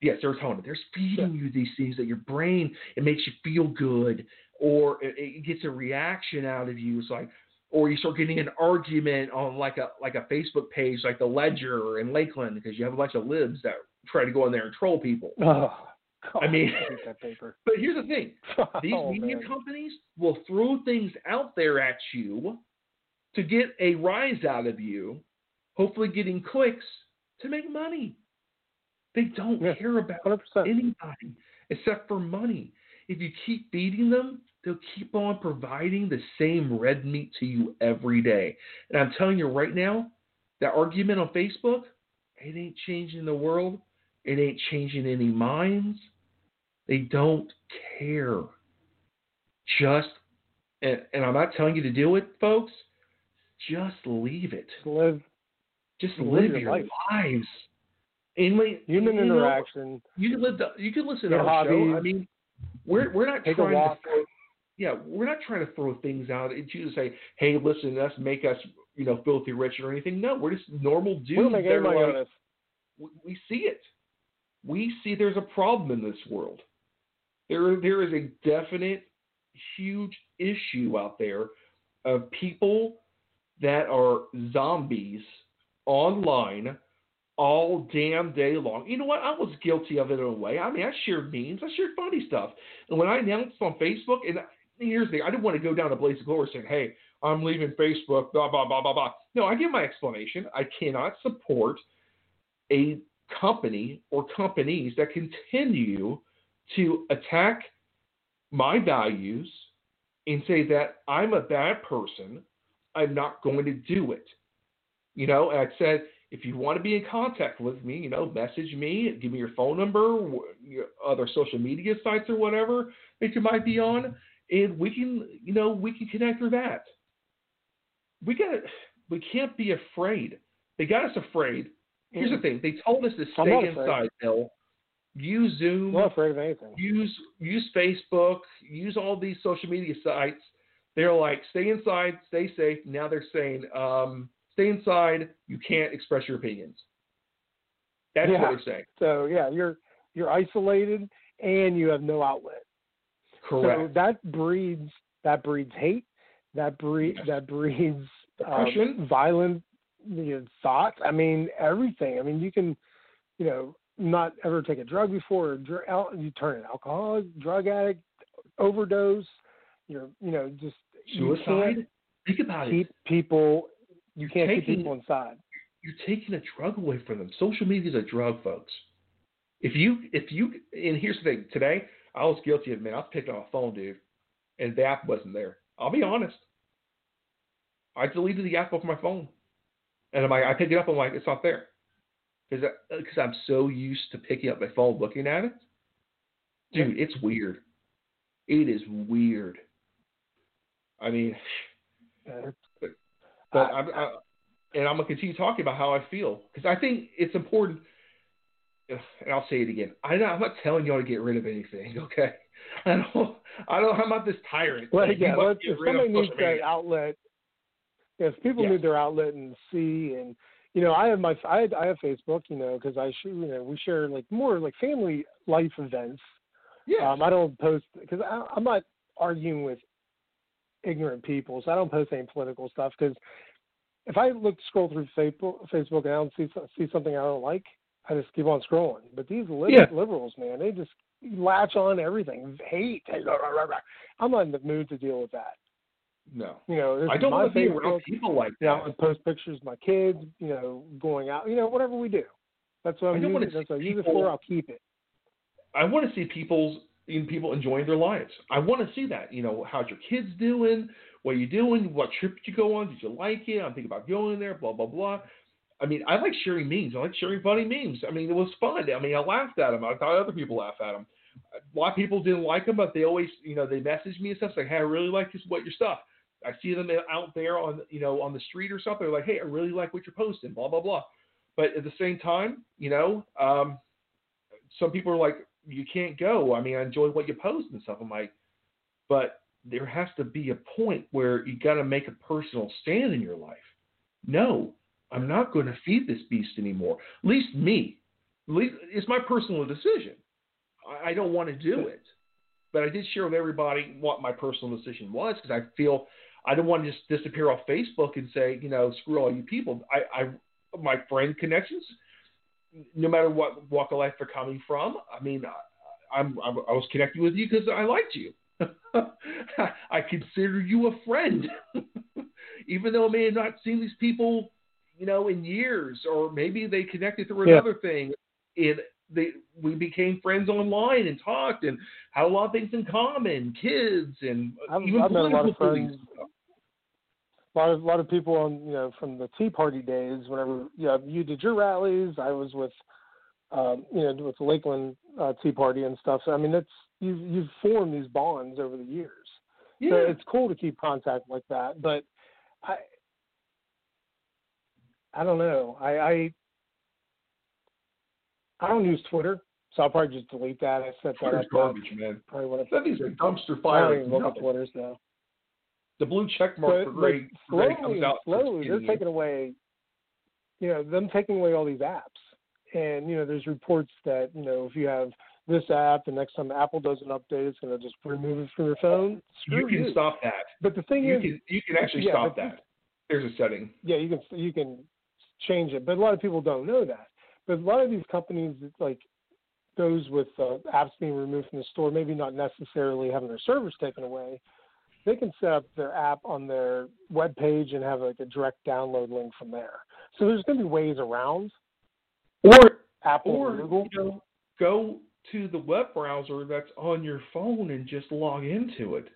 Yeah, serotonin. They're feeding you these things that your brain it makes you feel good, or it, it gets a reaction out of you. It's like, or you start getting an argument on like a like a Facebook page, like the Ledger in Lakeland, because you have a bunch of libs that try to go in there and troll people. Oh, God, I mean- hate that paper. But here's the thing: these oh, media man. companies will throw things out there at you to get a rise out of you, hopefully getting clicks to make money. They don't Yeah, care about 100%. anybody except for money. If you keep feeding them, they'll keep on providing the same red meat to you every day. And I'm telling you right now, that argument on Facebook, it ain't changing the world. It ain't changing any minds. They don't care. Just, and, and I'm not telling you to do it, folks. Just leave it. Live Just Live live your your life. lives. And like, human you know, interaction. you can live. The, you can listen Your to our show. I hobbies. mean, we're we're not Take a trying to. Yeah, we're not trying to throw things out at you to say, "Hey, listen, to us make us, you know, filthy rich or anything." No, we're just normal dudes. We don't make that any are money like- this. we, we see it. We see there's a problem in this world. There, there is a definite, huge issue out there of people that are zombies online all damn day long. You know what? I was guilty of it in a way. I mean, I shared memes, I shared funny stuff, and when I announced on Facebook, and here's the, I didn't want to go down a blaze of glory saying, "Hey, I'm leaving Facebook." Blah blah blah blah blah. No, I give my explanation. I cannot support a company or companies that continue to attack my values and say that I'm a bad person, I'm not going to do it. You know, and I said, if you want to be in contact with me, you know, message me, give me your phone number, your other social media sites or whatever that you might be on, and we can, you know, we can connect through that. We got we can't be afraid. They got us afraid. Here's the thing: they told us to stay inside, Bill. Use Zoom, I'm not afraid of anything. use use Facebook, use all these social media sites. They're like, stay inside, stay safe. Now they're saying, um, stay inside. You can't express your opinions. That's Yeah. what they're saying. So yeah, you're you're isolated and you have no outlet. So that breeds that breeds hate. That breed Yes. that breeds uh, Depression. violent you know, thoughts. I mean everything. I mean you can, you know, not ever take a drug before. Or dr- al- you turn an alcoholic, drug addict, overdose. You're you know just Suicide. Think about keep it. people. You can't keep people inside. You're taking a drug away from them. Social media is a drug, folks. If you, if you, and here's the thing. Today, I was guilty of it. Man, I was picking up a phone, dude, and the app wasn't there. I'll be honest. I deleted the app off my phone, and I'm like, I pick it up. I'm like, it's not there, because because I'm so used to picking up my phone, looking at it. Dude, it's weird. It is weird. I mean, Uh, but I'm, I, and I'm gonna continue talking about how I feel because I think it's important. And I'll say it again. I know, I'm not telling y'all to get rid of anything. Okay, I don't. I don't. I'm not this tyrant. Well, "You yeah, let's, if somebody needs that media." outlet, if people Yes. need their outlet and see, and you know, I have my, I, I have Facebook, you know, because I, sh- you know, we share like more like family life events. Yeah. Um, I don't post because I'm not arguing with ignorant people, so I don't post any political stuff. Because if I look scroll through Facebook, Facebook and I don't see see something I don't like, I just keep on scrolling. But these li- Yeah. liberals, man, they just latch on to everything, hate. I'm not in the mood to deal with that. no. You know, I don't want to be around people like You know, that. I post pictures of my kids, you know, going out, you know, whatever we do. That's what I I'm don't wanna using. That's what I use it for. I'll keep it. I want to see people's in people enjoying their lives. I want to see that. You know, how's your kids doing? What are you doing? What trip did you go on? Did you like it? I'm thinking about going there. Blah blah blah. I mean, I like sharing memes. I like sharing funny memes. I mean, it was fun. I mean, I laughed at them. I thought other people laugh at them. A lot of people didn't like them, but they always, you know, they message me and stuff like, "Hey, I really like this. What your stuff?" I see them out there on, you know, on the street or something. They're like, "Hey, I really like what you're posting." Blah blah blah. But at the same time, you know, um, some people are like, you can't go. I mean, I enjoy what you post and stuff. I'm like, but there has to be a point where you got to make a personal stand in your life. no, I'm not going to feed this beast anymore. At least me. At least, it's my personal decision. I, I don't want to do it. But I did share with everybody what my personal decision was because I feel I don't want to just disappear off Facebook and say, you know, screw all you people. I, I my friend connections, no matter what walk of life they're coming from. I mean, I, I'm, I was connecting with you because I liked you. I consider you a friend, even though I may have not seen these people, you know, in years, or maybe they connected through Yeah. another thing. And they we became friends online and talked and had a lot of things in common, kids and I've- even I've met a lot of political friends. A lot of a lot of people on you know from the Tea Party days. Whenever you know, you did your rallies, I was with um, you know with the Lakeland uh, Tea Party and stuff. So, I mean, it's you've you've formed these bonds over the years. So Yeah. it's cool to keep contact like that. But I I don't know. I I, I don't use Twitter, so I'll probably just delete that. I set that Twitter's up. garbage, man. Probably That thing's a dumpster I fire. don't look at. Twitter so. The blue check mark But, for but grade, for grade slowly, comes out. slowly, they're you. taking away, you know, them taking away all these apps. And you know, there's reports that you know if you have this app, the next time Apple does an update, it's going to just remove it from your phone. You Screw can stop that. But the thing You is, can you can actually yeah, stop that. There's a setting. yeah, you can you can change it, but a lot of people don't know that. But a lot of these companies, like those with uh, apps being removed from the store, maybe not necessarily having their servers taken away, they can set up their app on their web page and have like a direct download link from there. So there's going to be ways around Or Apple or Google. you know, go to the web browser that's on your phone and just log into it.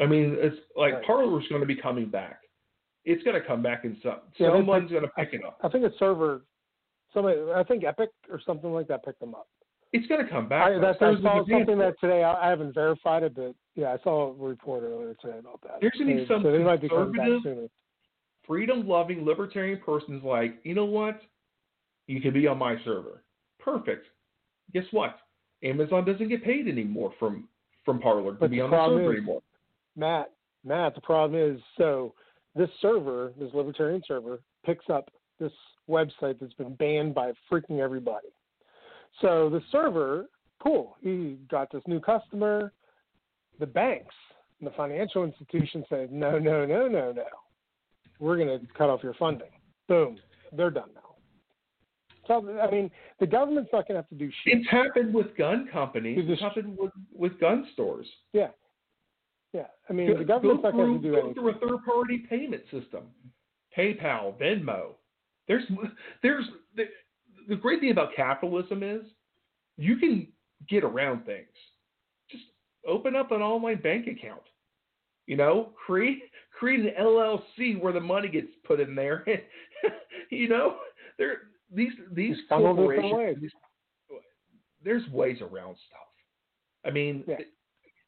I mean, it's like Right. is going to be coming back. It's going to come back in some. Yeah, someone's going to pick it up. I think a server, somebody, I think Epik or something like that picked them up. It's going to come back. I, that's, I saw something that today. I, I haven't verified it, but yeah, I saw a report earlier today about that. There's gonna be So- some so they might be coming back conservative- freedom loving libertarian person's like, you know what? You can be on my server. Perfect. Guess what? Amazon doesn't get paid anymore from from Parler to But be the on the problem server is- anymore. Matt, Matt, the problem is so this server, this libertarian server, picks up this website that's been banned by freaking everybody. So the server, cool, he got this new customer. The banks and the financial institutions say, no, no, no, no, no. We're going to cut off your funding. Boom, they're done now. So, I mean, the government's not going to have to do shit. It's happened with gun companies. It's happened with, with gun stores. Yeah. Yeah. I mean, Go- the government's go not going to do go anything. through a third party payment system. PayPal, Venmo. There's there's the, the great thing about capitalism is you can get around things. Just open up an online bank account. You know, create create an LLC where the money gets put in there. you know, there these these corporations. ways. these- there's ways around stuff. I mean, Yeah.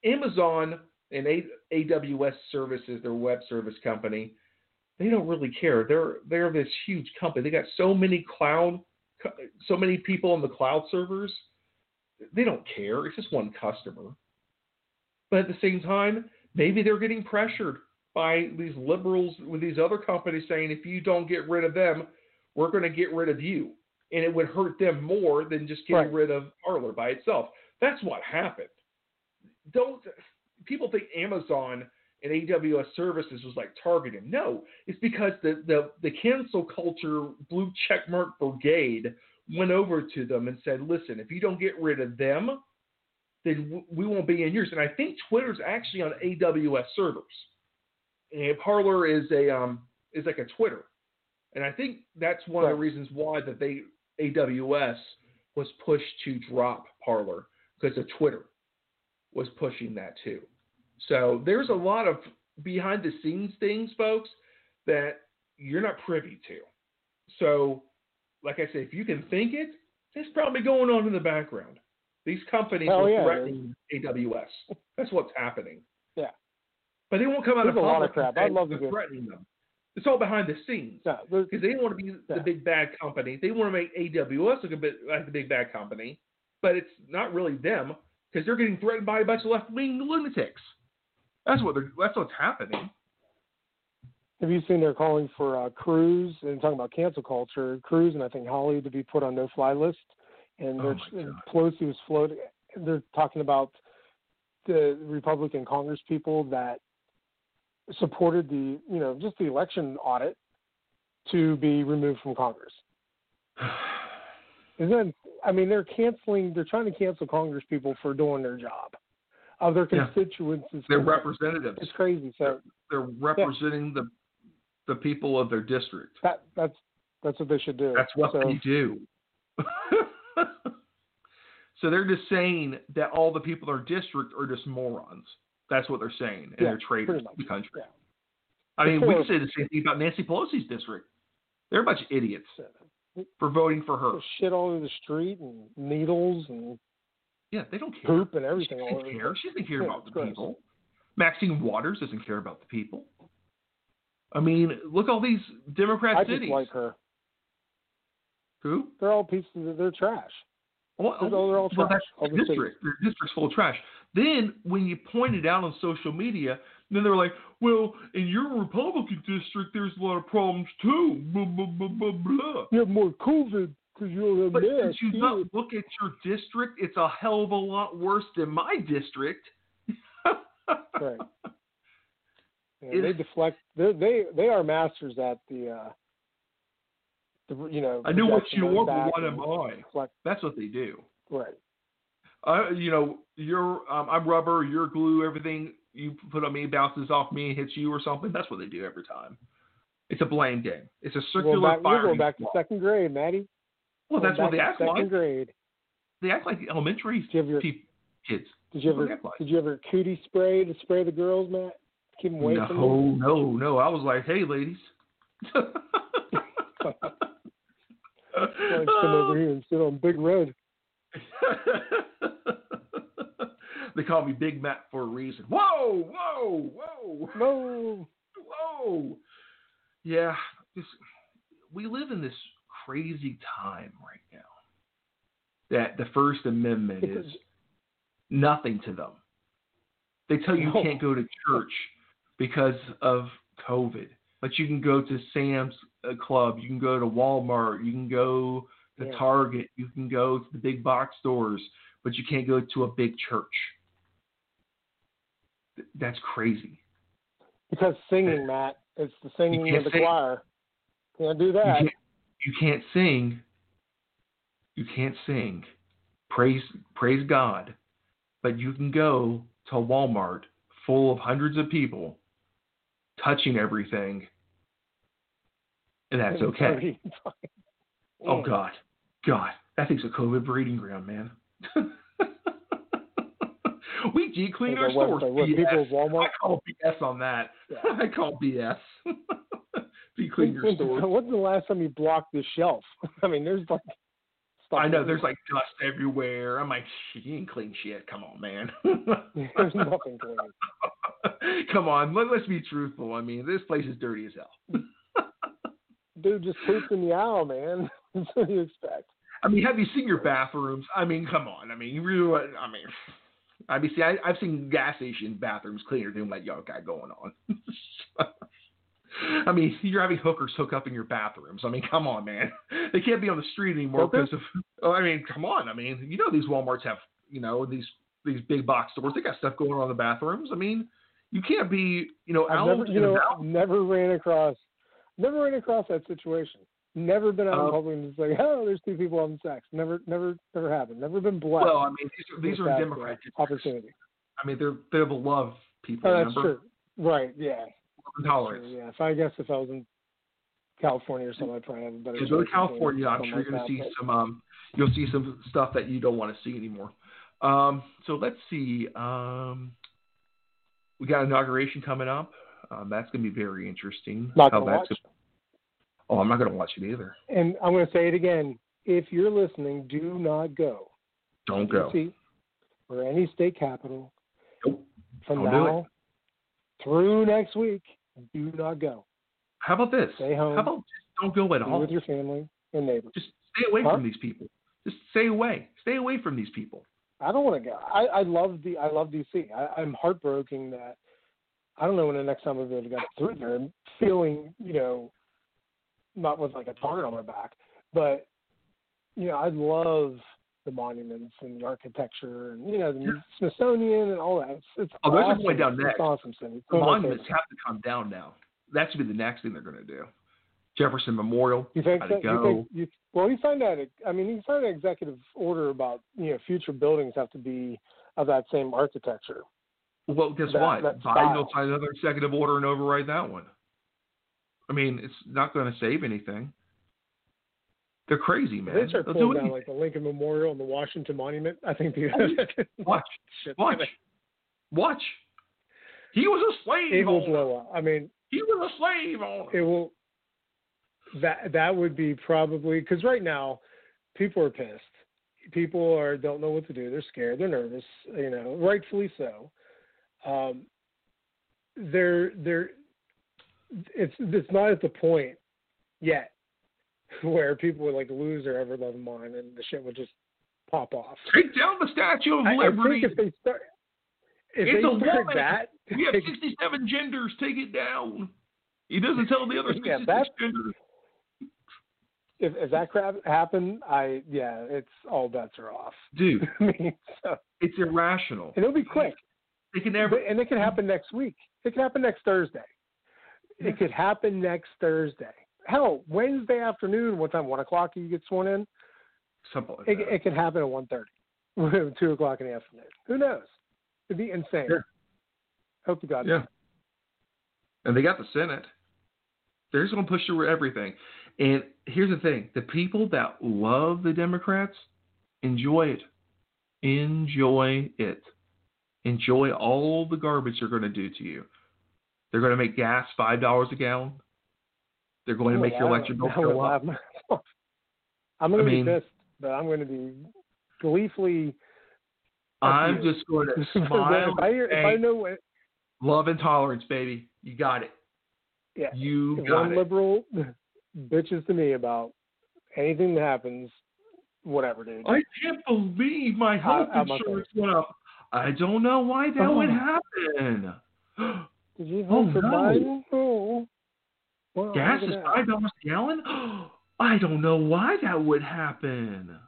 Amazon and A- AWS services, their web service company, they don't really care. They're they're this huge company. They got so many cloud, so many people on the cloud servers. They don't care. It's just one customer. But at the same time, maybe they're getting pressured by these liberals with these other companies saying, if you don't get rid of them, we're going to get rid of you. And it would hurt them more than just getting Right. rid of Parler by itself. That's what happened. Don't people think Amazon and AWS services was like targeted? No, it's because the the, the cancel culture blue checkmark brigade went over to them and said, listen, if you don't get rid of them, then we won't be in yours. And I think Twitter's actually on AWS servers, and Parler is a um is like a Twitter, and I think that's one of the reasons why that they AWS was pushed to drop Parler because of Twitter was pushing that too. So there's a lot of behind the scenes things, folks, that you're not privy to. So, like I said, if you can think it, it's probably going on in the background. These companies Hell are yeah, threatening AWS. That's what's happening. Yeah. But they won't come out There's of a lot of crap. I'd love threatening them. It's all behind the scenes No, because they don't want to be Yeah. the big bad company. They want to make AWS look a bit like the big bad company, but it's not really them because they're getting threatened by a bunch of left wing lunatics. That's what they're. That's what's happening. Have you seen they're calling for uh, Cruz and talking about cancel culture? Cruz and I think Hawley to be put on no-fly list, and Oh they're, and Pelosi was floating. They're talking about the Republican Congress people that supported the you know just the election audit to be removed from Congress. Isn't that, I mean they're canceling they're trying to cancel Congress people for doing their job of their constituents. is They're representatives. It's crazy. So They're representing the the people of their district. that that's that's what they should do. That's what so, they do. so they're just saying that all the people in our district are just morons. That's what they're saying, and Yeah, they're traitors to the country. yeah. I mean, we can say the same thing about Nancy Pelosi's district. They're a bunch of idiots for voting for her. shit all over the street and needles and Yeah, they don't care. poop and everything She doesn't over. the care. She doesn't care Yeah, about the gross. people. Maxine Waters doesn't care about the people. I mean, look all these Democrat I cities. just like her. Who? They're all pieces of they're trash. Well, They're all- they're all well, trash. All the district. Their district's full of trash. Then when you point it out on social media, then they're like, "Well, in your Republican district, there's a lot of problems too." Blah blah blah blah blah. You have more COVID because you don't have But masks. since you not look at your district, it's a hell of a lot worse than my district. Right. Yeah, they deflect. They they they are masters at the. uh the, you know, I knew what you want, but what am I? deflect- That's what they do. Right. Uh, you know, you're um, I'm rubber, you're glue, everything you put on me bounces off me hits you or something. That's what they do every time. It's a blame game. It's a circular going back, firing going back to squad. second grade, Maddie. Well, that's what they to act second like. grade. They act like elementary Did you ever kids. did you ever like. did you ever cootie spray to spray the girls, Matt? Keep them away from No, no, no. I was like, hey, ladies. Like, come over here and sit on Big Red. they call me Big Matt for a reason. Whoa, whoa, whoa, No. whoa. Yeah, this, we live in this crazy time right now that the First Amendment is nothing to them. They tell you you can't go to church because of COVID, but you can go to Sam's uh, Club, you can go to Walmart, you can go to Yeah. Target, you can go to the big box stores, but you can't go to a big church. Th- That's crazy. Because singing, Matt, it's the singing of the sing. choir. Can't do You that. can't, you can't sing. You can't sing. Praise praise God. But you can go to Walmart full of hundreds of people touching everything. And that's okay. Oh God. God. That thing's a COVID breeding ground, man. we deep clean our stores. like people Walmart- I call BS on that. Yeah. I call BS. deep clean your stores. When's the last time you blocked the shelf? I mean, there's like. Stuff I know everywhere. there's like dust everywhere. I'm like, "Shit, you ain't clean shit. Come on, man. There's nothing clean. Come on, let, let's be truthful. I mean, this place is dirty as hell. Dude just pooped in the aisle, man. That's what you expect. I mean, have you seen your bathrooms? I mean, come on. I mean, you really. I mean, I mean, see, I, I've seen gas station bathrooms cleaner than what y'all got going on. I mean, you're having hookers hook up in your bathrooms. I mean, come on, man. They can't be on the street anymore Hookers? because of. Oh, I mean, come on. I mean, you know these WalMarts have, you know, these these big box stores. They got stuff going on in the bathrooms. I mean, you can't be, you know, I've out never, you know, never ran across, never ran across that situation. Never been out in Um, public and just like, oh, there's two people having sex. Never, never, never happened. Never been blessed. Well, I mean, these are, these are that, Democrat opportunity. I mean, they're they're the love people. Oh, that's remember? true. Right? Yeah. Tolerance. Sure, yeah. If I guess if I was in California or something, I'd probably have a better. Yeah, go to chance of seeing California. I'm sure you're going to see that, some. Um, you'll see some stuff that you don't want to see anymore. Um, so let's see. Um, we got inauguration coming up. Um, that's going to be very interesting. Not how gonna that's watch. Oh, I'm not going to watch it either. And I'm going to say it again. If you're listening, do not go. Don't go. DC or any state capital Nope. from Don't do now through next week. Do not go. How about this? Stay home. How about just don't go at all? with your family and neighbors. Just stay away Huh? from these people. Just stay away. Stay away from these people. I don't want to go. I, I love the I love DC. I, I'm heartbroken that I don't know when the next time I'll be able to get through there and feeling, you know, not with like a target on my back, but you know, I love the monuments and the architecture and you know the Yeah. Smithsonian and all that. It's, it's Oh, those are awesome. going down next. It's awesome city. The one of my monuments have to come down now. That should be the next thing they're going to do. Jefferson Memorial. You think? So, you think you, well, you find that. I mean, you find an executive order about you know future buildings have to be of that same architecture. Well, guess that- what? that Biden will sign another executive order and override that one. I mean, it's not going to save anything. They're crazy, man. They start They'll do pulling down like the Lincoln Memorial and the Washington Monument. I think the Watch, shit, watch, watch. He was a slave it will blow up. I mean, He was a slave owner. it will. That that would be probably because right now, people are pissed. People are don't know what to do. They're scared. They're nervous. You know, rightfully so. Um, they're they're. It's it's not at the point yet where people would like lose their ever loving mind and the shit would just pop off. Take down the Statue of I, I Liberty. think if they start, if It's they a start woman. that, we have 67 genders. Take it down. He doesn't tell the other 66 Yeah, genders. if if that crap happened, I yeah, it's all bets are off. Dude, I mean, so it's irrational. and it'll be quick, They can never. And it can happen next week. It can happen next Thursday. It could happen next Thursday. Hell, Wednesday afternoon. What time? One o'clock. You get sworn in. Something like It, it could happen at one thirty, two o'clock in the afternoon. Who knows? It'd be insane. Yeah. Hope to it. Yeah. And they got the Senate. They're just going to push through everything. And here's the thing the people that love the Democrats enjoy it. Enjoy it. Enjoy all the garbage they're going to do to you. They're going to make gas $5 a gallon. They're going to oh, make your electric bill I go up. I'm going I to mean- be pissed, but I'm going to be gleefully. I'm just going to if smile. I hear, if I know what, love and tolerance, baby. You got it. yeah, You got one it. liberal bitches to me about anything that happens, whatever, dude. I can't believe my health okay. insurance went up. I don't know why that would happen. Did you oh, vote for no. Biden? Oh, well, Gas is five dollars a gallon. I don't know why that would happen.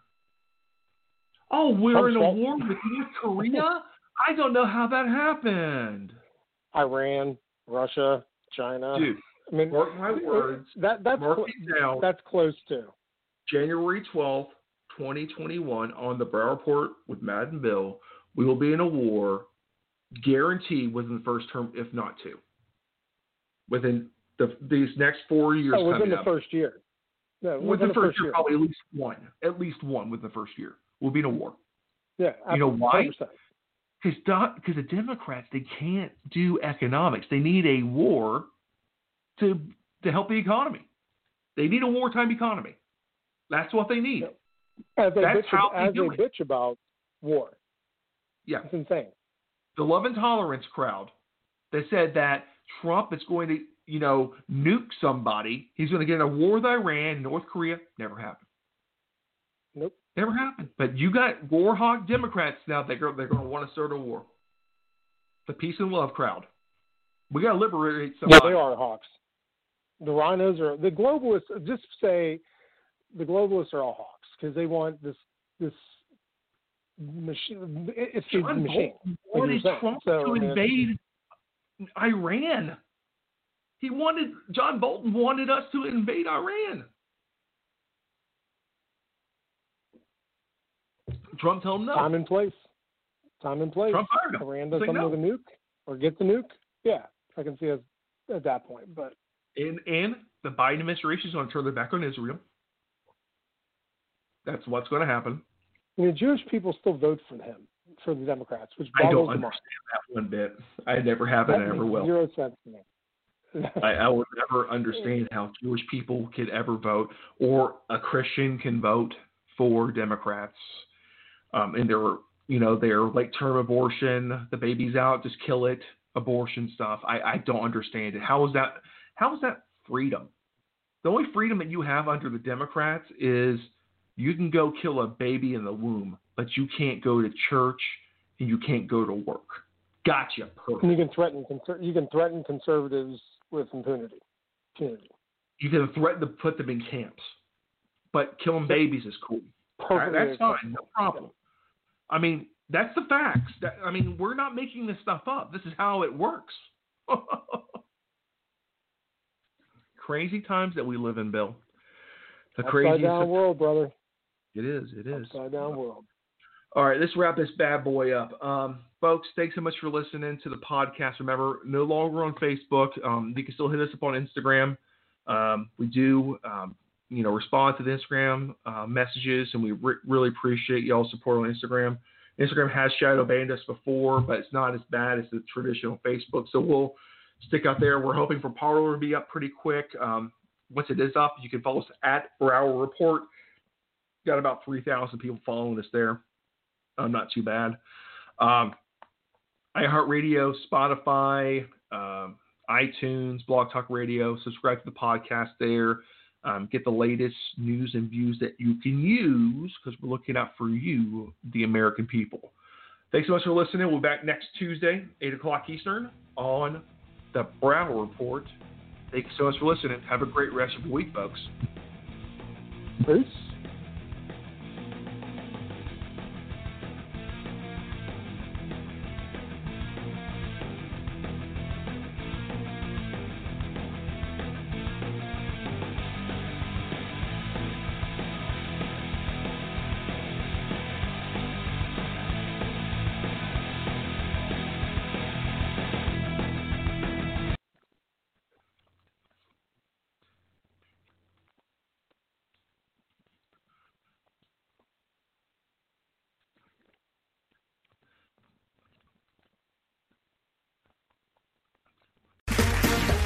Oh, we're in a war with North Korea. I don't know how that happened, Iran, Russia, China. dude. I mean, Mark my words. That that's these down. that's close to January 12th, 2021, on the Brow Report with Madden Bill, we will be in a war, guaranteed within the first term, if not two. Within the, these next four years Oh, within the up. first year. No, within within the first year, year. probably at least one. At least one within the first year. We'll be in a war. Yeah, You know why? 100%. Because the Democrats, they can't do economics. They need a war to, to help the economy. They need a wartime economy. That's what they need. Yep. As they That's bitch, how they as they it. bitch about war. Yeah. It's insane. The love and tolerance crowd that said that Trump is going to, you know, nuke somebody. He's going to get in a war with Iran, North Korea. Never happened. Nope. Never happened. But you got war hawk Democrats now. They're going, they're going to want to start a war. The peace and love crowd. We got to liberate Yeah, they are hawks. The RINOs are the globalists. Just say the globalists are all hawks because they want this this machine. it- It's the John machine. Bolton wanted. Trump So, to I mean, invade Iran. He wanted John Bolton wanted us to invade Iran. Trump told him no. Time and place. Time and place. Trump fired him. Iran does something no. with a nuke or get the nuke. Yeah, I can see us at that point. But And and the Biden administration is going to turn their back on Israel. That's what's going to happen. I mean, Jewish people still vote for him, for the Democrats, which I don't understand that one bit. I never have and I That never makes will. Zero sense to me. I, I will never understand how Jewish people could ever vote, or a Christian can vote for Democrats. Um, and their, you know, their late term abortion, the baby's out, just kill it, abortion stuff. I, I don't understand it. How is that? How is that freedom? The only freedom that you have under the Democrats is you can go kill a baby in the womb, but you can't go to church and you can't go to work. Gotcha. Perfect. And you can threaten you can threaten conservatives with impunity. Impunity. You can threaten to put them in camps, but killing babies is cool. Perfectly That's fine. No problem. I mean, that's the facts. That, I mean, we're not making this stuff up. This is how it works. crazy times that we live in, Bill. The Upside craziest. down world, brother. It is. It is. Upside down world. All right, let's wrap this bad boy up. Um, folks, thanks so much for listening to the podcast. Remember, no longer on Facebook. Um, you can still hit us up on Instagram. Um, we do, um, you know, respond to the Instagram uh, messages, and we re- really appreciate y'all's support on Instagram. Instagram has shadow banned us before, but it's not as bad as the traditional Facebook. So we'll stick out there. We're hoping for Parler to be up pretty quick. Um, once it is up, you can follow us at Brower Report. Got about 3,000 people following us there. Uh, not too bad. Um, iHeartRadio, Spotify, um, iTunes, Blog Talk Radio. Subscribe to the podcast there. Um, get the latest news and views that you can use because we're looking out for you, the American people. Thanks so much for listening. We'll be back next Tuesday, 8 o'clock Eastern, on the Brower Report. Thank you so much for listening. Have a great rest of your week, folks. Peace.